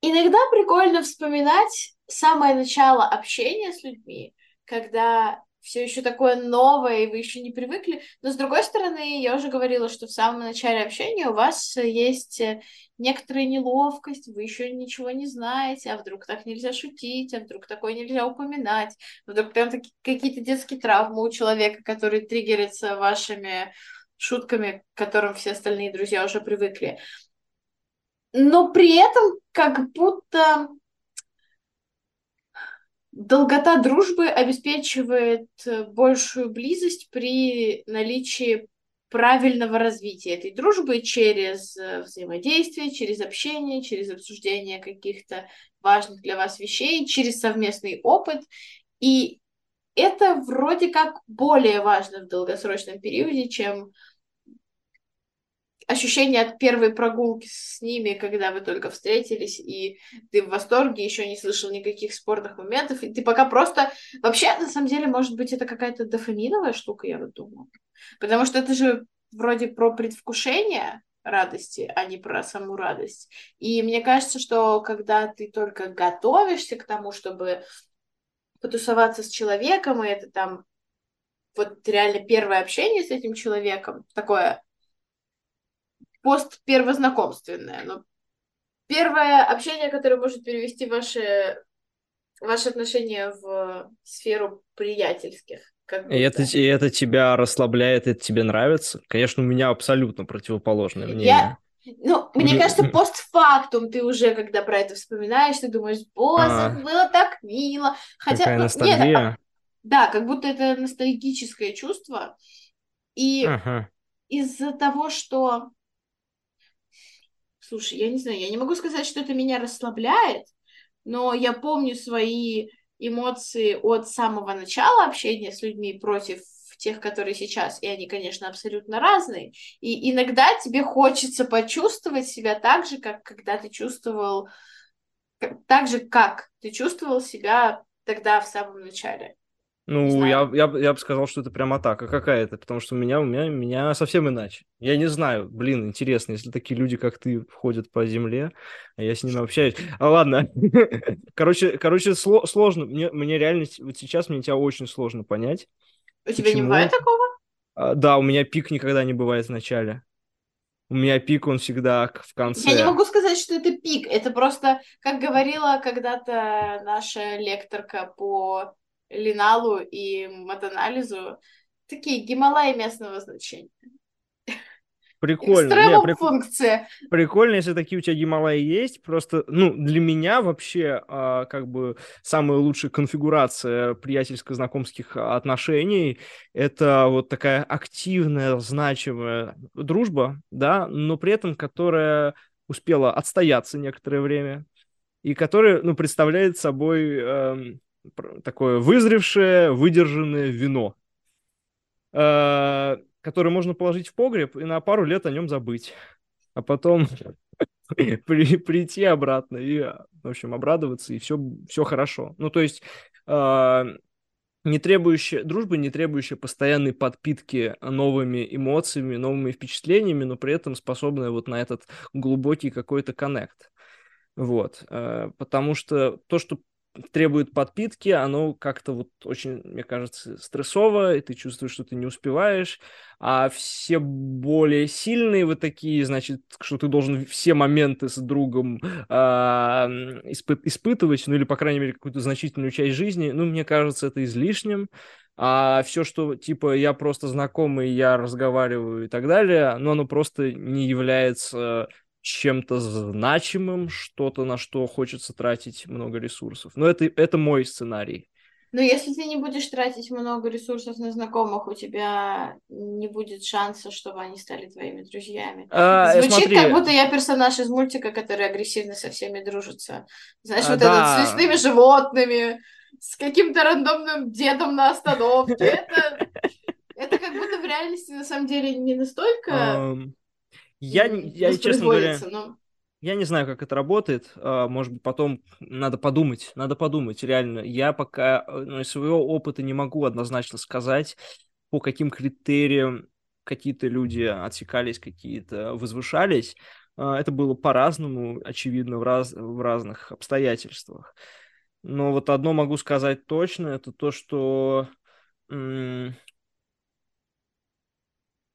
Иногда прикольно вспоминать самое начало общения с людьми, когда все еще такое новое, и вы еще не привыкли. Но с другой стороны, я уже говорила, что в самом начале общения у вас есть э, некоторая неловкость, вы еще ничего не знаете, а вдруг так нельзя шутить, а вдруг такое нельзя упоминать, вдруг там какие-то детские травмы у человека, которые триггерятся вашими шутками, к которым все остальные друзья уже привыкли. Но при этом как будто Долгота дружбы обеспечивает э, большую близость при наличии правильного развития этой дружбы через э, взаимодействие, через общение, через обсуждение каких-то важных для вас вещей, через совместный опыт. И это вроде как более важно в долгосрочном периоде, чем ощущение от первой прогулки с ними, когда вы только встретились, и ты в восторге, еще не слышал никаких спорных моментов, и ты пока просто... Вообще, на самом деле, может быть, это какая-то дофаминовая штука, я вот думаю. Потому что это же вроде про предвкушение радости, а не про саму радость. И мне кажется, что когда ты только готовишься к тому, чтобы потусоваться с человеком, и это там вот реально первое общение с этим человеком, такое пост первознакомственное, но первое общение, которое может перевести ваши, ваши отношения в сферу приятельских. Как и, это, и это тебя расслабляет, это тебе нравится? Конечно, у меня абсолютно противоположное мнение. Я... Ну, мне кажется, постфактум ты уже, когда про это вспоминаешь, ты думаешь, боже, а, было так мило. Хотя, какая ну, ностальгия. Нет, а, да, как будто это ностальгическое чувство. И ага. из-за того, что Слушай, я не знаю, я не могу сказать, что это меня расслабляет, но я помню свои эмоции от самого начала общения с людьми против тех, которые сейчас, и они, конечно, абсолютно разные. И иногда тебе хочется почувствовать себя так же, как когда ты чувствовал, так же, как ты чувствовал себя тогда в самом начале. Ну, я, я, я бы сказал, что это прям атака какая-то, потому что у меня, у меня, меня совсем иначе. Я не знаю, блин, интересно, если такие люди, как ты, ходят по земле, а я с ними общаюсь. А ладно, короче, короче, сло, сложно, мне, мне реально, вот сейчас мне тебя очень сложно понять. У тебя не бывает такого? А, да, у меня пик никогда не бывает в начале. У меня пик, он всегда в конце. Я не могу сказать, что это пик. Это просто, как говорила когда-то наша лекторка по линалу и матанализу такие Гималаи местного значения. Прикольно. Не, прик... функция. Прикольно, если такие у тебя Гималаи есть. Просто, ну, для меня вообще, а, как бы, самая лучшая конфигурация приятельско-знакомских отношений — это вот такая активная, значимая дружба, да, но при этом которая успела отстояться некоторое время и которая, ну, представляет собой э, такое вызревшее, выдержанное вино. Э, который можно положить в погреб и на пару лет о нем забыть. А потом при, прийти обратно и, в общем, обрадоваться, и все, все хорошо. Ну, то есть, э, не требующая, дружба не требующая постоянной подпитки новыми эмоциями, новыми впечатлениями, но при этом способная вот на этот глубокий какой-то коннект. Вот, э, потому что то, что требует подпитки, оно как-то вот очень, мне кажется, стрессово, и ты чувствуешь, что ты не успеваешь, а все более сильные вот такие, значит, что ты должен все моменты с другом э, испы- испытывать, ну или, по крайней мере, какую-то значительную часть жизни, ну, мне кажется, это излишним, а все, что, типа, я просто знакомый, я разговариваю и так далее, ну, оно просто не является чем-то значимым, что-то, на что хочется тратить много ресурсов. Но это, это мой сценарий. Но если ты не будешь тратить много ресурсов на знакомых, у тебя не будет шанса, чтобы они стали твоими друзьями. А, Звучит, смотри... как будто я персонаж из мультика, который агрессивно со всеми дружится. Знаешь, а, вот да. этот с лесными животными, с каким-то рандомным дедом на остановке. Это, это как будто в реальности на самом деле не настолько... Я, я честно говоря, но... я не знаю, как это работает. А, может быть, потом надо подумать. Надо подумать, реально. Я пока э, ну, из своего опыта не могу однозначно сказать, по каким критериям какие-то люди отсекались, какие-то возвышались. А, это было по-разному, очевидно, в, раз, в разных обстоятельствах. Но вот одно могу сказать точно, это то, что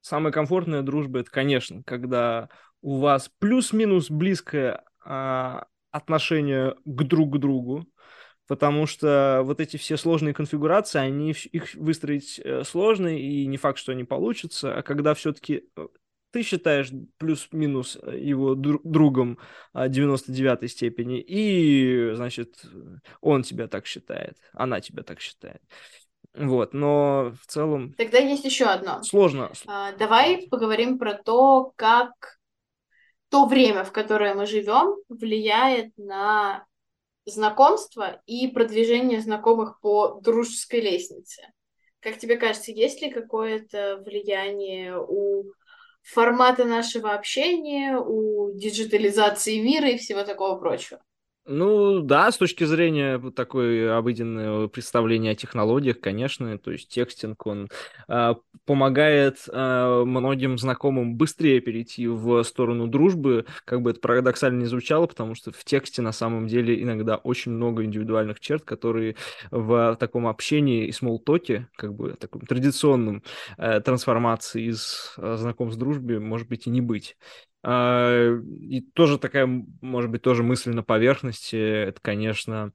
Самая комфортная дружба это, конечно, когда у вас плюс-минус близкое а, отношение к друг к другу, потому что вот эти все сложные конфигурации, они их выстроить э, сложно, и не факт, что они получатся, а когда все-таки э, ты считаешь плюс-минус э, его другом 99 степени, и, значит, он тебя так считает, она тебя так считает. Вот, но в целом... Тогда есть еще одно. Сложно. А, давай поговорим про то, как то время, в которое мы живем, влияет на знакомство и продвижение знакомых по дружеской лестнице. Как тебе кажется, есть ли какое-то влияние у формата нашего общения, у диджитализации мира и всего такого прочего? Ну да, с точки зрения вот такой обыденного представления о технологиях, конечно, то есть текстинг, он э, помогает э, многим знакомым быстрее перейти в сторону дружбы, как бы это парадоксально не звучало, потому что в тексте на самом деле иногда очень много индивидуальных черт, которые в таком общении и смолтоке, как бы таком традиционном э, трансформации из э, знакомств дружбе, может быть и не быть. А, и тоже такая, может быть, тоже мысль на поверхности, это, конечно,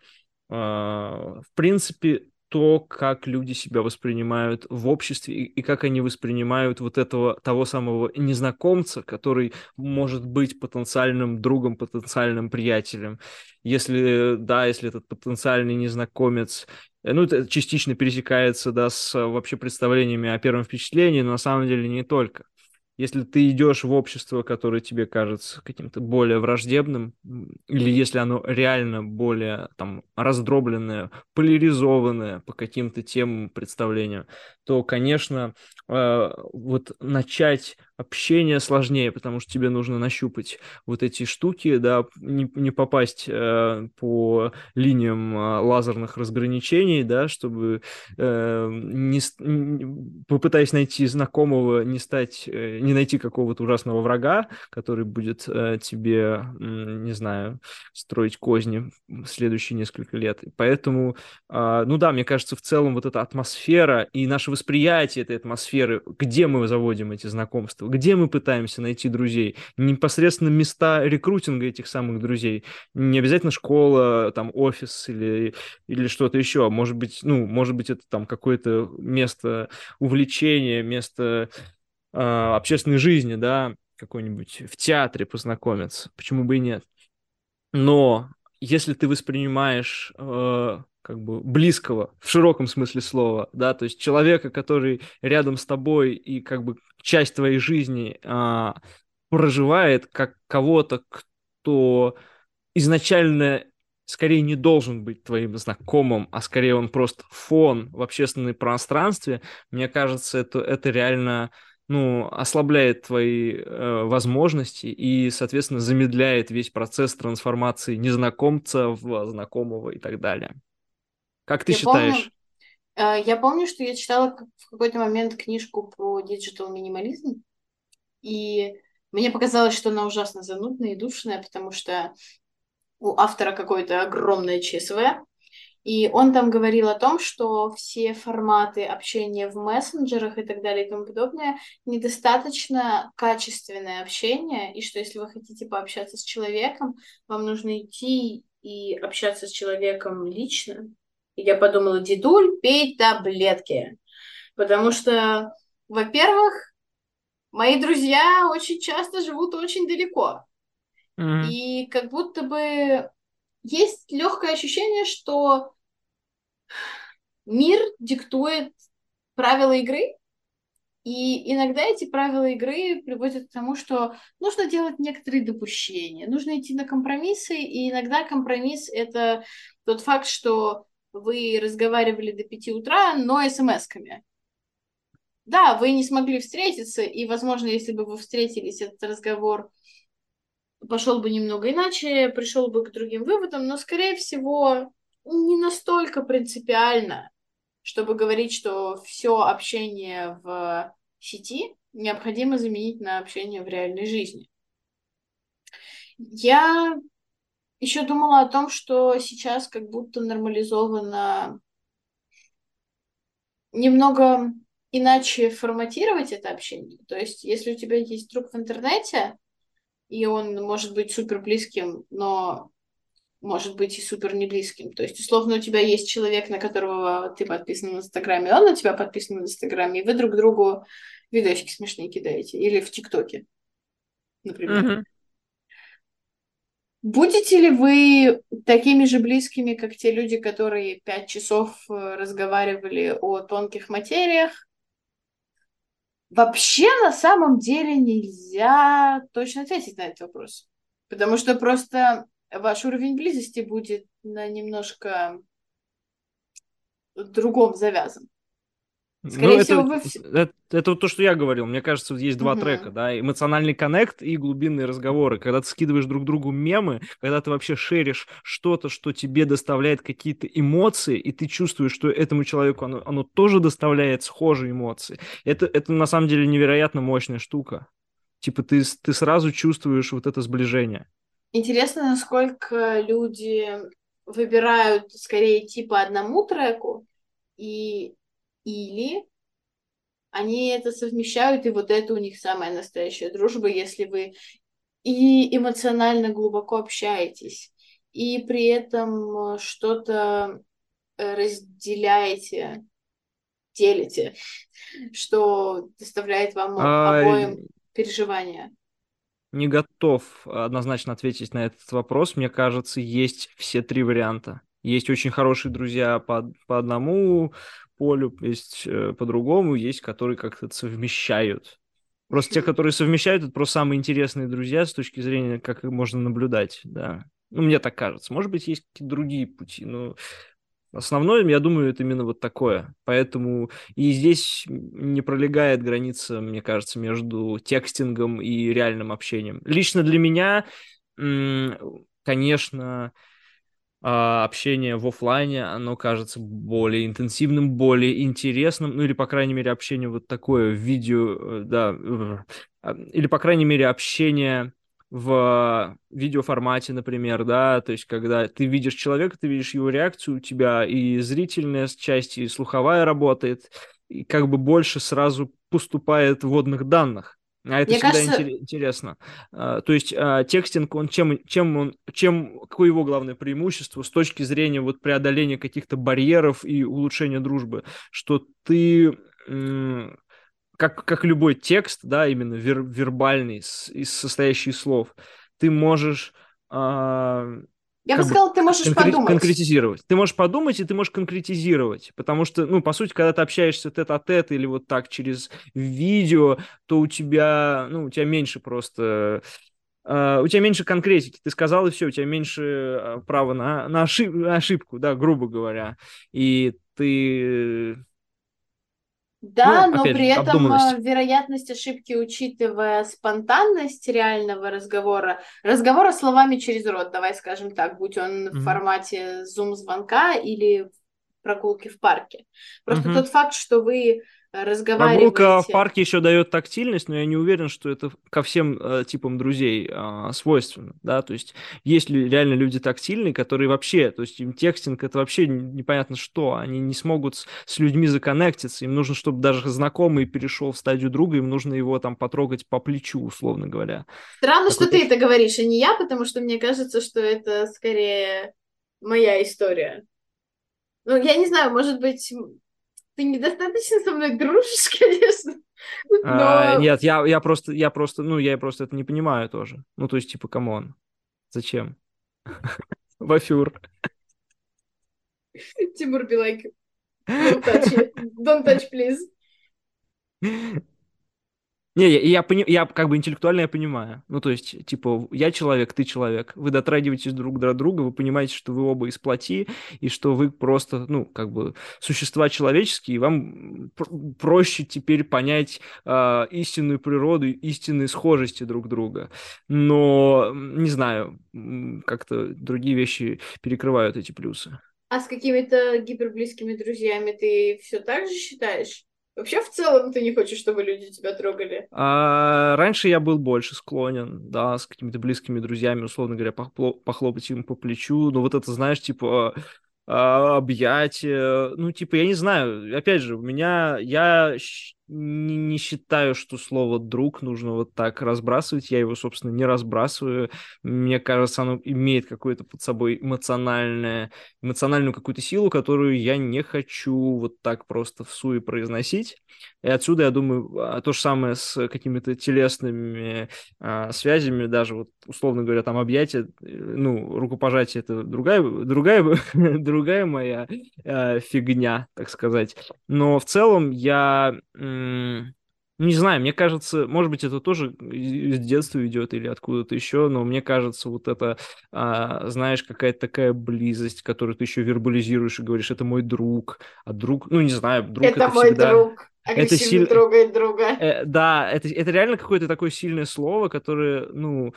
а, в принципе, то, как люди себя воспринимают в обществе и, как они воспринимают вот этого того самого незнакомца, который может быть потенциальным другом, потенциальным приятелем. Если, да, если этот потенциальный незнакомец э, ну, это частично пересекается, да, с вообще представлениями о первом впечатлении, но на самом деле не только если ты идешь в общество, которое тебе кажется каким-то более враждебным, или если оно реально более там раздробленное, поляризованное по каким-то темам представления, то, конечно, э, вот начать общение сложнее, потому что тебе нужно нащупать вот эти штуки, да, не, не попасть э, по линиям э, лазерных разграничений, да, чтобы э, не, не попытаясь найти знакомого, не стать, э, не найти какого-то ужасного врага, который будет э, тебе, э, не знаю, строить козни в следующие несколько лет. Поэтому, э, ну да, мне кажется, в целом вот эта атмосфера и наше восприятие этой атмосферы, где мы заводим эти знакомства, где мы пытаемся найти друзей, непосредственно места рекрутинга этих самых друзей, не обязательно школа, там офис или, или что-то еще, может быть, ну, может быть, это там какое-то место увлечения, место общественной жизни, да, какой-нибудь в театре познакомиться, почему бы и нет. Но если ты воспринимаешь э, как бы близкого в широком смысле слова, да, то есть человека, который рядом с тобой и как бы часть твоей жизни э, проживает как кого-то, кто изначально скорее не должен быть твоим знакомым, а скорее он просто фон в общественном пространстве, мне кажется, это, это реально ну, ослабляет твои э, возможности и, соответственно, замедляет весь процесс трансформации незнакомца в знакомого и так далее. Как ты Я считаешь? помню, э, я помню, что я читала в какой-то момент книжку про digital минимализм, и мне показалось, что она ужасно занудная и душная, потому что у автора какое-то огромное ЧСВ, и он там говорил о том, что все форматы общения в мессенджерах и так далее и тому подобное недостаточно качественное общение, и что если вы хотите пообщаться с человеком, вам нужно идти и общаться с человеком лично. И я подумала, дедуль, пей таблетки. Потому что, во-первых, мои друзья очень часто живут очень далеко. Mm-hmm. И как будто бы есть легкое ощущение, что мир диктует правила игры, и иногда эти правила игры приводят к тому, что нужно делать некоторые допущения, нужно идти на компромиссы, и иногда компромисс — это тот факт, что вы разговаривали до пяти утра, но смс-ками. Да, вы не смогли встретиться, и, возможно, если бы вы встретились, этот разговор пошел бы немного иначе, пришел бы к другим выводам, но, скорее всего, не настолько принципиально, чтобы говорить, что все общение в сети необходимо заменить на общение в реальной жизни. Я еще думала о том, что сейчас как будто нормализовано немного иначе форматировать это общение. То есть, если у тебя есть друг в интернете, и он может быть супер близким, но может быть и супер не близким. То есть, условно, у тебя есть человек, на которого ты подписан в Инстаграме, он на тебя подписан в Инстаграме, и вы друг другу видосики смешные кидаете. Или в ТикТоке, например. Mm-hmm. Будете ли вы такими же близкими, как те люди, которые пять часов э, разговаривали о тонких материях, Вообще, на самом деле, нельзя точно ответить на этот вопрос. Потому что просто ваш уровень близости будет на немножко другом завязан. Скорее ну, всего, это, вы... это, это вот то, что я говорил. Мне кажется, вот есть два угу. трека, да, эмоциональный коннект и глубинные разговоры. Когда ты скидываешь друг другу мемы, когда ты вообще шеришь что-то, что тебе доставляет какие-то эмоции, и ты чувствуешь, что этому человеку оно, оно тоже доставляет схожие эмоции. Это, это на самом деле невероятно мощная штука. Типа ты, ты сразу чувствуешь вот это сближение. Интересно, насколько люди выбирают скорее типа одному треку и или они это совмещают, и вот это у них самая настоящая дружба, если вы и эмоционально глубоко общаетесь, и при этом что-то э, разделяете, делите, что доставляет вам а... обоим переживания. Не готов однозначно ответить на этот вопрос. Мне кажется, есть все три варианта. Есть очень хорошие друзья по, по одному полю, есть э, по-другому, есть, которые как-то совмещают. Просто те, которые совмещают, это просто самые интересные друзья с точки зрения, как их можно наблюдать, да. Ну, мне так кажется. Может быть, есть какие-то другие пути, но основное, я думаю, это именно вот такое. Поэтому и здесь не пролегает граница, мне кажется, между текстингом и реальным общением. Лично для меня, конечно, а, общение в офлайне, оно кажется более интенсивным, более интересным, ну или, по крайней мере, общение вот такое в видео, э, да, а, или, по крайней мере, общение в видеоформате, например, да, то есть когда ты видишь человека, ты видишь его реакцию, у тебя и зрительная часть, и слуховая работает, и как бы больше сразу поступает вводных данных. А это Мне всегда кажется... интересно. А, то есть а, текстинг, он чем, чем он, чем, какое его главное преимущество с точки зрения вот преодоления каких-то барьеров и улучшения дружбы, что ты как, как любой текст, да, именно вер, вербальный, с, из состоящий из слов, ты можешь э, я бы сказала, ты можешь конкре- подумать. Конкретизировать. Ты можешь подумать, и ты можешь конкретизировать. Потому что, ну, по сути, когда ты общаешься тет-а-тет или вот так через видео, то у тебя, ну, у тебя меньше просто... Uh, у тебя меньше конкретики. Ты сказал, и все, у тебя меньше uh, права на, на, ошиб, на ошибку, да, грубо говоря. И ты да, ну, но при же, этом э, вероятность ошибки, учитывая спонтанность реального разговора, разговора словами через рот, давай скажем так, будь он mm-hmm. в формате зум-звонка или прогулки в парке. Просто mm-hmm. тот факт, что вы разговариваете. Прогулка в парке еще дает тактильность, но я не уверен, что это ко всем э, типам друзей э, свойственно, да, то есть есть ли реально люди тактильные, которые вообще, то есть им текстинг это вообще непонятно что, они не смогут с, с людьми законнектиться, им нужно, чтобы даже знакомый перешел в стадию друга, им нужно его там потрогать по плечу, условно говоря. Странно, что ты это говоришь, а не я, потому что мне кажется, что это скорее моя история. Ну, я не знаю, может быть, ты недостаточно со мной дружишь, конечно. А, но... А, нет, я, я просто, я просто, ну, я просто это не понимаю тоже. Ну, то есть, типа, come on. Зачем? What for. Тимур like, don't touch, don't touch, please. Не, я, я, пони, я как бы интеллектуально я понимаю. Ну, то есть, типа, я человек, ты человек. Вы дотрагиваетесь друг до друга, вы понимаете, что вы оба из плоти, и что вы просто, ну, как бы, существа человеческие, и вам пр- проще теперь понять э, истинную природу, истинные схожести друг друга. Но, не знаю, как-то другие вещи перекрывают эти плюсы. А с какими-то гиперблизкими друзьями ты все так же считаешь? Вообще, в целом, ты не хочешь, чтобы люди тебя трогали? А, раньше я был больше склонен, да, с какими-то близкими друзьями, условно говоря, похлопать им по плечу. Но вот это, знаешь, типа а, объятия, ну, типа, я не знаю, опять же, у меня, я не, не считаю, что слово «друг» нужно вот так разбрасывать. Я его, собственно, не разбрасываю. Мне кажется, оно имеет какое-то под собой эмоциональное, эмоциональную какую-то силу, которую я не хочу вот так просто в суе произносить. И отсюда, я думаю, а, то же самое с какими-то телесными а, связями, даже вот, условно говоря, там объятия, э, ну, рукопожатие — это другая, другая, другая моя а, фигня, так сказать. Но в целом я не знаю, мне кажется, может быть, это тоже из детства идет или откуда-то еще, но мне кажется, вот это, а, знаешь, какая-то такая близость, которую ты еще вербализируешь и говоришь, это мой друг, а друг, ну, не знаю, друг это, это мой всегда... друг это сильно трогает друга. Э, да, это, это реально какое-то такое сильное слово, которое, ну,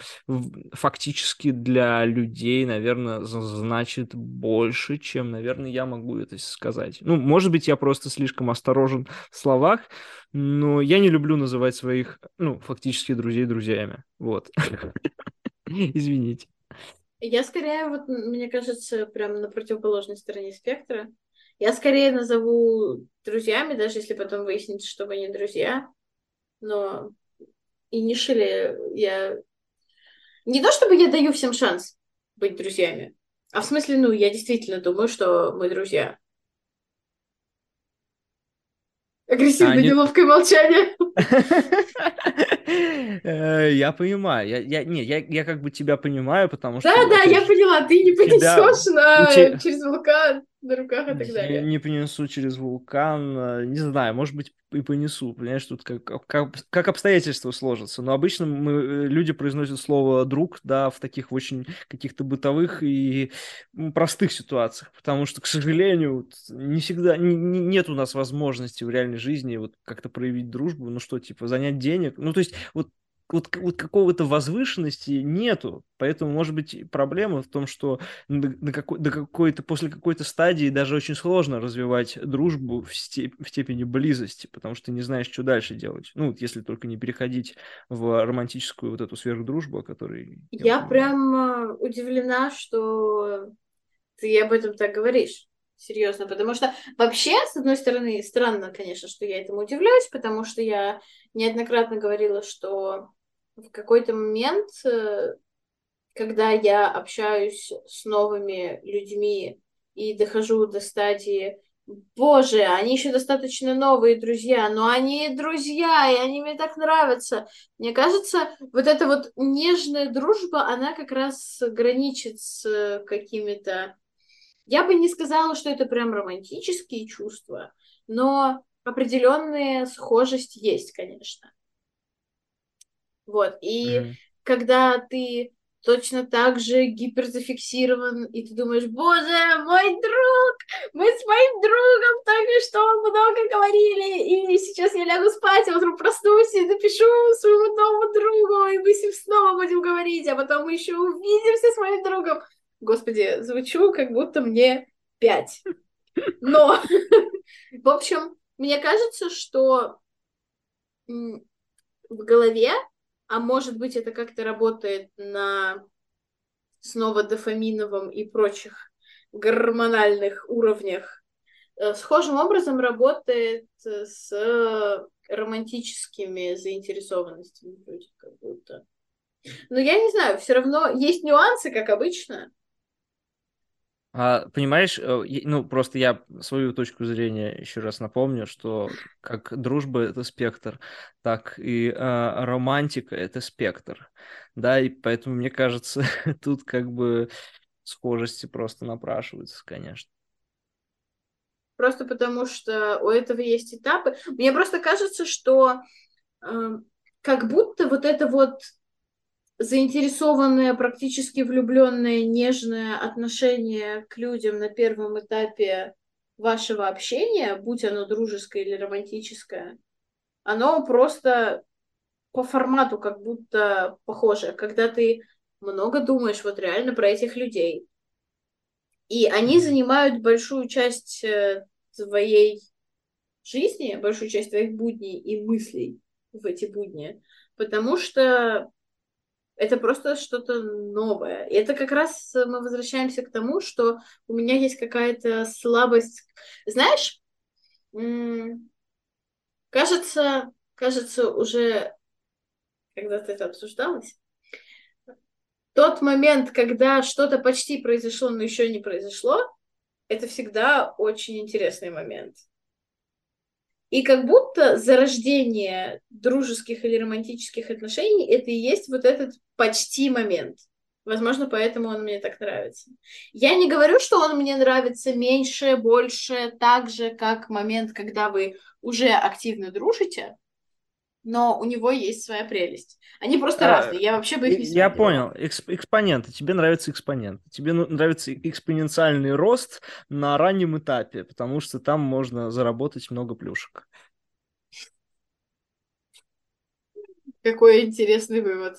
фактически для людей, наверное, значит больше, чем, наверное, я могу это сказать. Ну, может быть, я просто слишком осторожен в словах, но я не люблю называть своих, ну, фактически друзей друзьями. Вот. Извините. Я скорее, вот, мне кажется, прям на противоположной стороне спектра. Я скорее назову друзьями, даже если потом выяснится, что вы не друзья. Но и не шили я... Не то, чтобы я даю всем шанс быть друзьями, а в смысле, ну, я действительно думаю, что мы друзья. Агрессивное, а, неловкое молчание. Э, я понимаю. Я, я, не, я, я как бы тебя понимаю, потому что... Да, да, я поняла. Ты не понесешь на... через вулкан на руках и так далее. Я не понесу через вулкан, э, не знаю, может быть, и понесу. Понимаешь, тут как, как, как обстоятельства сложатся. Но обычно мы, э, люди произносят слово «друг», да, в таких очень каких-то бытовых и простых ситуациях, потому что, к сожалению, не всегда, не, не, нет у нас возможности в реальной жизни вот как-то проявить дружбу, ну что, типа, занять денег. Ну, то есть, вот вот, вот какого-то возвышенности нету. Поэтому, может быть, проблема в том, что до, до, какой, до какой-то, после какой-то стадии даже очень сложно развивать дружбу в, степ, в степени близости, потому что ты не знаешь, что дальше делать. Ну, вот если только не переходить в романтическую вот эту сверхдружбу, о которой... Я, я прям а, удивлена, что ты об этом так говоришь. Серьезно, потому что вообще, с одной стороны, странно, конечно, что я этому удивляюсь, потому что я неоднократно говорила, что в какой-то момент, э, когда я общаюсь с новыми людьми и дохожу до стадии Боже, они еще достаточно новые друзья, но они друзья, и они мне так нравятся. Мне кажется, вот эта вот нежная дружба, она как раз граничит с какими-то... Я бы не сказала, что это прям романтические чувства, но определенная схожесть есть, конечно. Вот, и mm-hmm. когда ты точно так же гиперзафиксирован, и ты думаешь, боже, мой друг, мы с моим другом только что много говорили, и сейчас я лягу спать, а утром проснусь и напишу своему новому другу, и мы с ним снова будем говорить, а потом мы еще увидимся с моим другом. Господи, звучу, как будто мне пять. Но, в общем, мне кажется, что в голове а может быть это как-то работает на снова дофаминовом и прочих гормональных уровнях. Э, схожим образом работает с романтическими заинтересованностями вроде как будто. Но я не знаю, все равно есть нюансы, как обычно. А, понимаешь, э, ну просто я свою точку зрения еще раз напомню, что как дружба это спектр, так и а, романтика это спектр, да, и поэтому мне кажется, тут как бы схожести просто напрашиваются, конечно. Просто потому что у этого есть этапы. Мне просто кажется, что э, как будто вот это вот заинтересованное, практически влюбленное, нежное отношение к людям на первом этапе вашего общения, будь оно дружеское или романтическое, оно просто по формату как будто похоже, когда ты много думаешь вот реально про этих людей. И они занимают большую часть э, твоей жизни, большую часть твоих будней и мыслей в эти будни, потому что это просто что-то новое. И это как раз мы возвращаемся к тому, что у меня есть какая-то слабость. Знаешь, кажется, кажется, уже когда-то это обсуждалось, тот момент, когда что-то почти произошло, но еще не произошло, это всегда очень интересный момент. И как будто зарождение дружеских или романтических отношений это и есть вот этот почти момент. Возможно, поэтому он мне так нравится. Я не говорю, что он мне нравится меньше, больше, так же, как момент, когда вы уже активно дружите, но у него есть своя прелесть. Они просто а, разные, я вообще бы их не Я понял, Эксп экспоненты, тебе нравится экспонент, тебе ну, нравится экспоненциальный рост на раннем этапе, потому что там можно заработать много плюшек. Какой интересный вывод.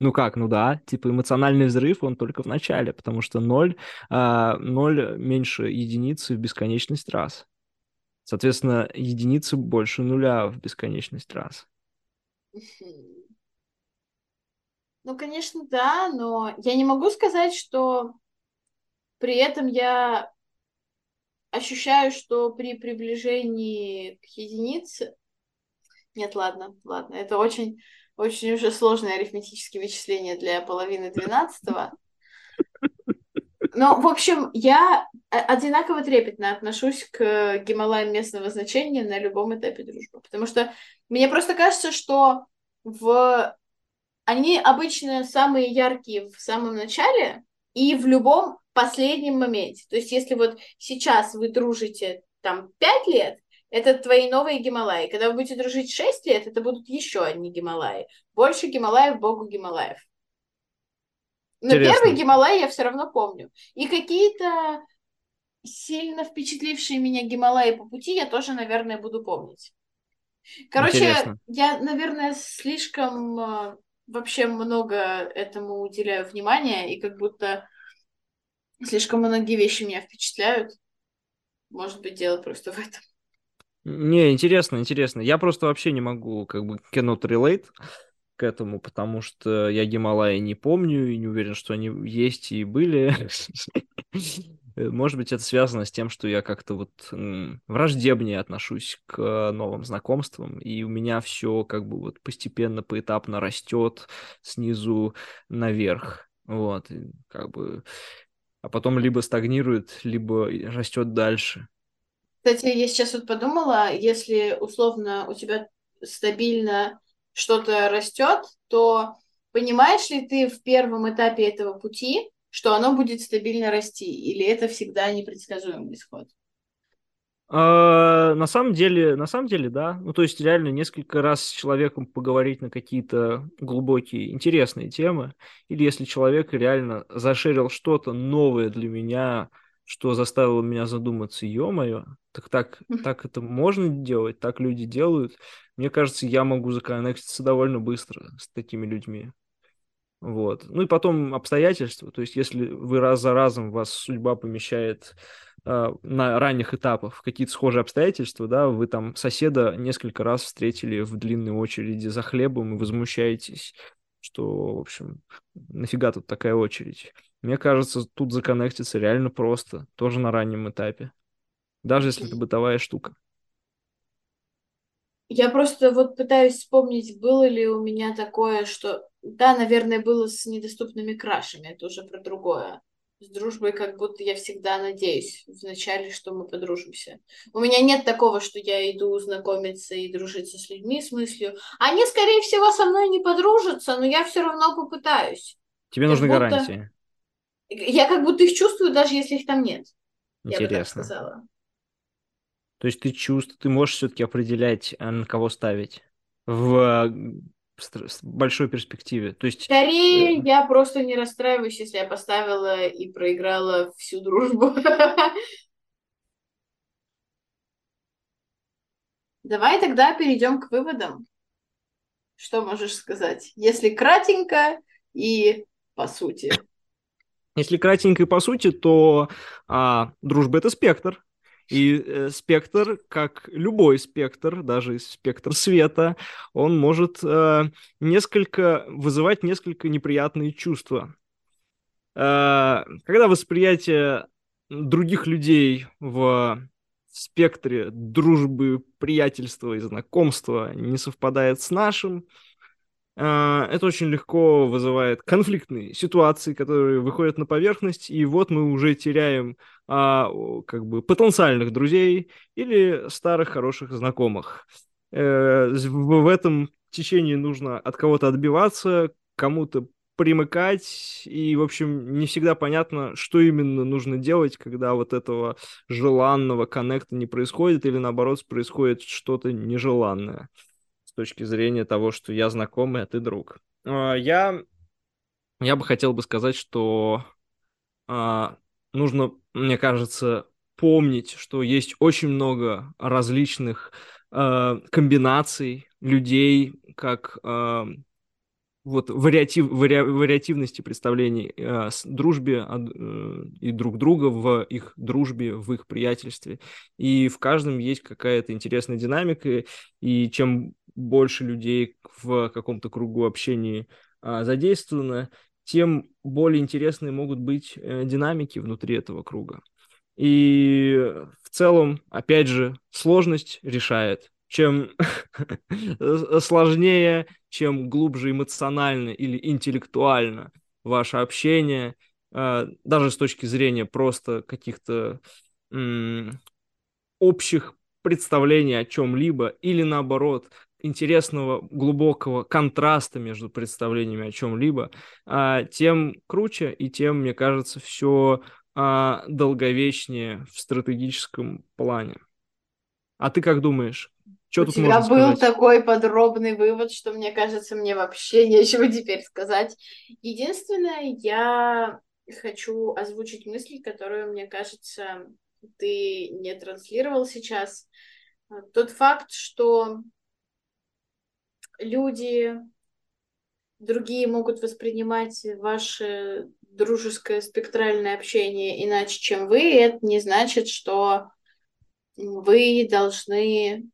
Ну как, ну да, типа эмоциональный взрыв, он только в начале, потому что ноль, а, ноль меньше единицы в бесконечность раз. Соответственно, единицы больше нуля в бесконечность раз. Ну, конечно, да, но я не могу сказать, что при этом я ощущаю, что при приближении к единице... Нет, ладно, ладно, это очень, очень уже сложные арифметические вычисления для половины двенадцатого. Но, в общем, я одинаково трепетно отношусь к Гималаям местного значения на любом этапе дружбы. Потому что мне просто кажется, что в... они обычно самые яркие в самом начале и в любом последнем моменте. То есть, если вот сейчас вы дружите там пять лет, это твои новые Гималаи. Когда вы будете дружить шесть лет, это будут еще одни Гималаи. Больше Гималаев, богу Гималаев. Но Интересно. первый Гималай я все равно помню. И какие-то сильно впечатлившие меня Гималаи по пути я тоже, наверное, буду помнить. Короче, Интересно. я, наверное, слишком э, вообще много этому уделяю внимания, и как будто слишком многие вещи меня впечатляют. Может быть, дело просто в этом. Не, интересно, интересно. Я просто вообще не могу как бы cannot relate этому, потому что я Гималаи не помню и не уверен, что они есть и были. Может быть, это связано с тем, что я как-то вот враждебнее отношусь к новым знакомствам, и у меня все как бы вот постепенно, поэтапно растет снизу наверх. Вот, как бы... А потом либо стагнирует, либо растет дальше. Кстати, я сейчас вот подумала, если условно у тебя стабильно что-то растет, то понимаешь ли ты в первом этапе этого пути, что оно будет стабильно расти, или это всегда непредсказуемый исход? А, на самом деле, на самом деле, да. Ну, то есть реально несколько раз с человеком поговорить на какие-то глубокие, интересные темы, или если человек реально зашерил что-то новое для меня, что заставило меня задуматься, ё-моё, так, так, так это можно делать, так люди делают. Мне кажется, я могу законнектиться довольно быстро с такими людьми. Вот. Ну и потом обстоятельства. То есть, если вы раз за разом вас судьба помещает э, на ранних этапах в какие-то схожие обстоятельства, да, вы там соседа несколько раз встретили в длинной очереди за хлебом и возмущаетесь, что, в общем, нафига тут такая очередь. Мне кажется, тут законнектиться реально просто, тоже на раннем этапе. Даже если это бытовая штука. Я просто вот пытаюсь вспомнить, было ли у меня такое, что... Да, наверное, было с недоступными крашами, это уже про другое. С дружбой как будто я всегда надеюсь вначале, что мы подружимся. У меня нет такого, что я иду знакомиться и дружиться с людьми с мыслью. Они, скорее всего, со мной не подружатся, но я все равно попытаюсь. Тебе нужны будто... гарантии. Я как будто их чувствую, даже если их там нет. Интересно. Я бы так сказала. То есть ты чувств, ты можешь все-таки определять, э, на кого ставить в большой перспективе. То есть... Скорее, э, я просто не расстраиваюсь, если я поставила и проиграла всю дружбу. Давай тогда перейдем к выводам. Что можешь сказать? Если кратенько и по сути. Если кратенько и по сути, то а, дружба это спектр. И э, спектр, как любой спектр, даже спектр света, он может э, несколько вызывать несколько неприятные чувства. Э, когда восприятие других людей в спектре дружбы, приятельства и знакомства не совпадает с нашим, это очень легко вызывает конфликтные ситуации, которые выходят на поверхность, и вот мы уже теряем а, как бы потенциальных друзей или старых хороших знакомых. Э, в этом течении нужно от кого-то отбиваться, кому-то примыкать, и, в общем, не всегда понятно, что именно нужно делать, когда вот этого желанного коннекта не происходит, или наоборот происходит что-то нежеланное точки зрения того, что я знакомый, а ты друг. А, я, я бы хотел бы сказать, что а, нужно, мне кажется, помнить, что есть очень много различных э, комбинаций людей, как вот вариатив, вари, вариативности представлений э, с дружбе э, и друг друга в их дружбе, в их приятельстве. И в каждом есть какая-то интересная динамика, и чем больше людей в каком-то кругу общения а, задействовано, тем более интересные могут быть э, динамики внутри этого круга. И в целом, опять же, сложность решает. Чем сложнее, чем глубже эмоционально или интеллектуально ваше общение, э, даже с точки зрения просто каких-то общих представлений о чем-либо, или наоборот, интересного, глубокого контраста между представлениями о чем-либо, а, тем круче и тем, мне кажется, все а, долговечнее в стратегическом плане. А ты как думаешь? Что У тут тебя можно был сказать? такой подробный вывод, что мне кажется, мне вообще нечего теперь сказать. Единственное, я хочу озвучить мысль, которую, мне кажется, ты не транслировал сейчас. Тот факт, что люди другие могут воспринимать ваше дружеское спектральное общение иначе, чем вы, и это не значит, что вы должны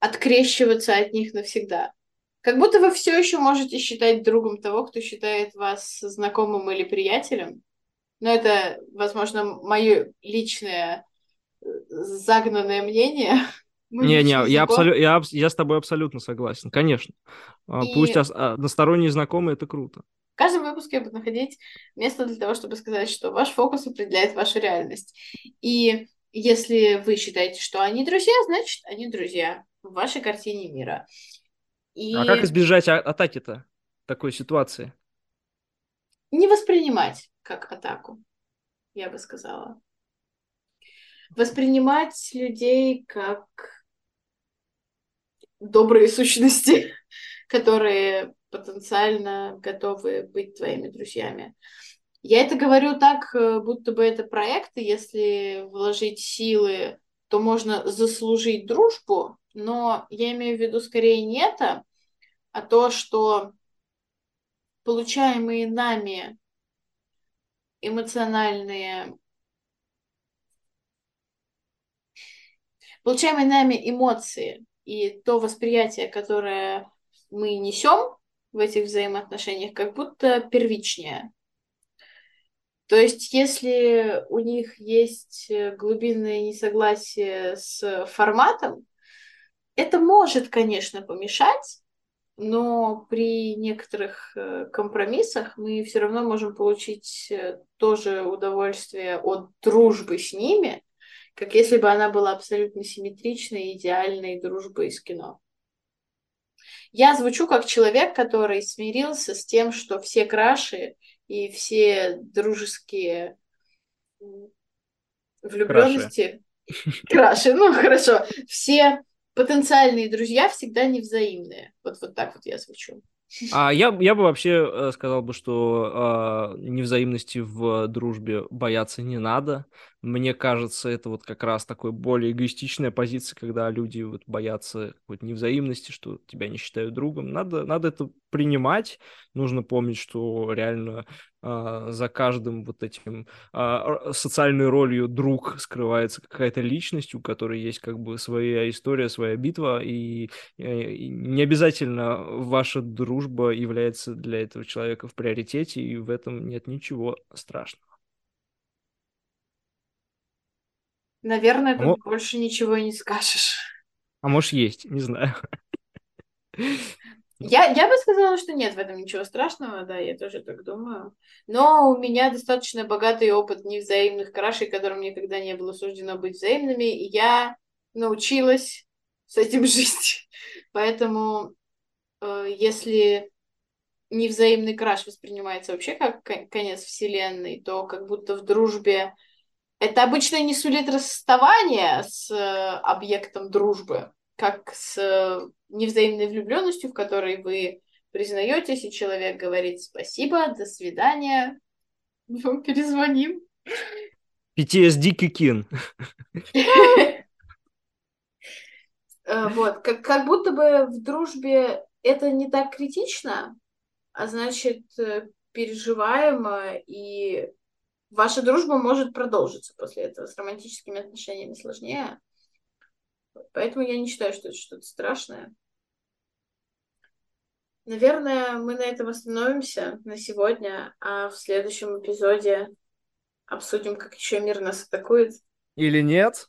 открещиваться от них навсегда. Как будто вы все еще можете считать другом того, кто считает вас знакомым или приятелем. Но это, возможно, мое личное э, загнанное мнение. Не-не, я, абсолю... я, я с тобой абсолютно согласен, конечно. А, и... Пусть ос... односторонние знакомые – это круто. В каждом выпуске я буду находить место для того, чтобы сказать, что ваш фокус определяет вашу реальность. И если вы считаете, что они друзья, значит, они друзья в вашей картине мира. И... А как избежать а- атаки-то такой ситуации? Не воспринимать как атаку, я бы сказала. Воспринимать людей как добрые сущности, которые потенциально готовы быть твоими друзьями. Я это говорю так, э, будто бы это проекты, если вложить силы, то можно заслужить дружбу, но я имею в виду скорее не это, а то, что получаемые нами эмоциональные получаемые нами эмоции и то восприятие, которое мы несем в этих взаимоотношениях, как будто первичнее. То есть, если у них есть глубинное несогласие с форматом, это может, конечно, помешать, но при некоторых э, компромиссах мы все равно можем получить э, тоже удовольствие от дружбы с ними, как если бы она была абсолютно симметричной, идеальной дружбой из кино. Я звучу как человек, который смирился с тем, что все краши и все дружеские влюбленности... Краши. краши, ну хорошо. Все потенциальные друзья всегда невзаимные. Вот, вот так вот я звучу. А я, я бы вообще э, сказал бы, что э, невзаимности в дружбе бояться не надо. Мне кажется, это вот как раз такой более эгоистичная позиция, когда люди вот боятся какой-то невзаимности, что тебя не считают другом. Надо, надо это принимать. Нужно помнить, что реально э, за каждым вот этим э, социальной ролью друг скрывается какая-то личность, у которой есть как бы своя история, своя битва, и, э, и не обязательно ваша дружба является для этого человека в приоритете, и в этом нет ничего страшного. Наверное, тут а больше ничего и не скажешь. А может, есть, не знаю. Я, я бы сказала, что нет в этом ничего страшного, да, я тоже так думаю. Но у меня достаточно богатый опыт невзаимных крашей, которым никогда не было суждено быть взаимными, и я научилась с этим жить. Поэтому э, если невзаимный краш воспринимается вообще как конец вселенной, то как будто в дружбе это обычно не сулит расставание с э, объектом дружбы, как с э, невзаимной влюбленностью, в которой вы признаетесь, и человек говорит спасибо, до свидания, мы перезвоним. PTSD кикин. Э, вот, как, как будто бы в дружбе это не так критично, а значит, переживаемо и ваша дружба может продолжиться после этого. С романтическими отношениями сложнее. Поэтому я не считаю, что это что-то страшное. Наверное, мы на этом остановимся на сегодня, а в следующем эпизоде обсудим, как еще мир нас атакует. Или нет?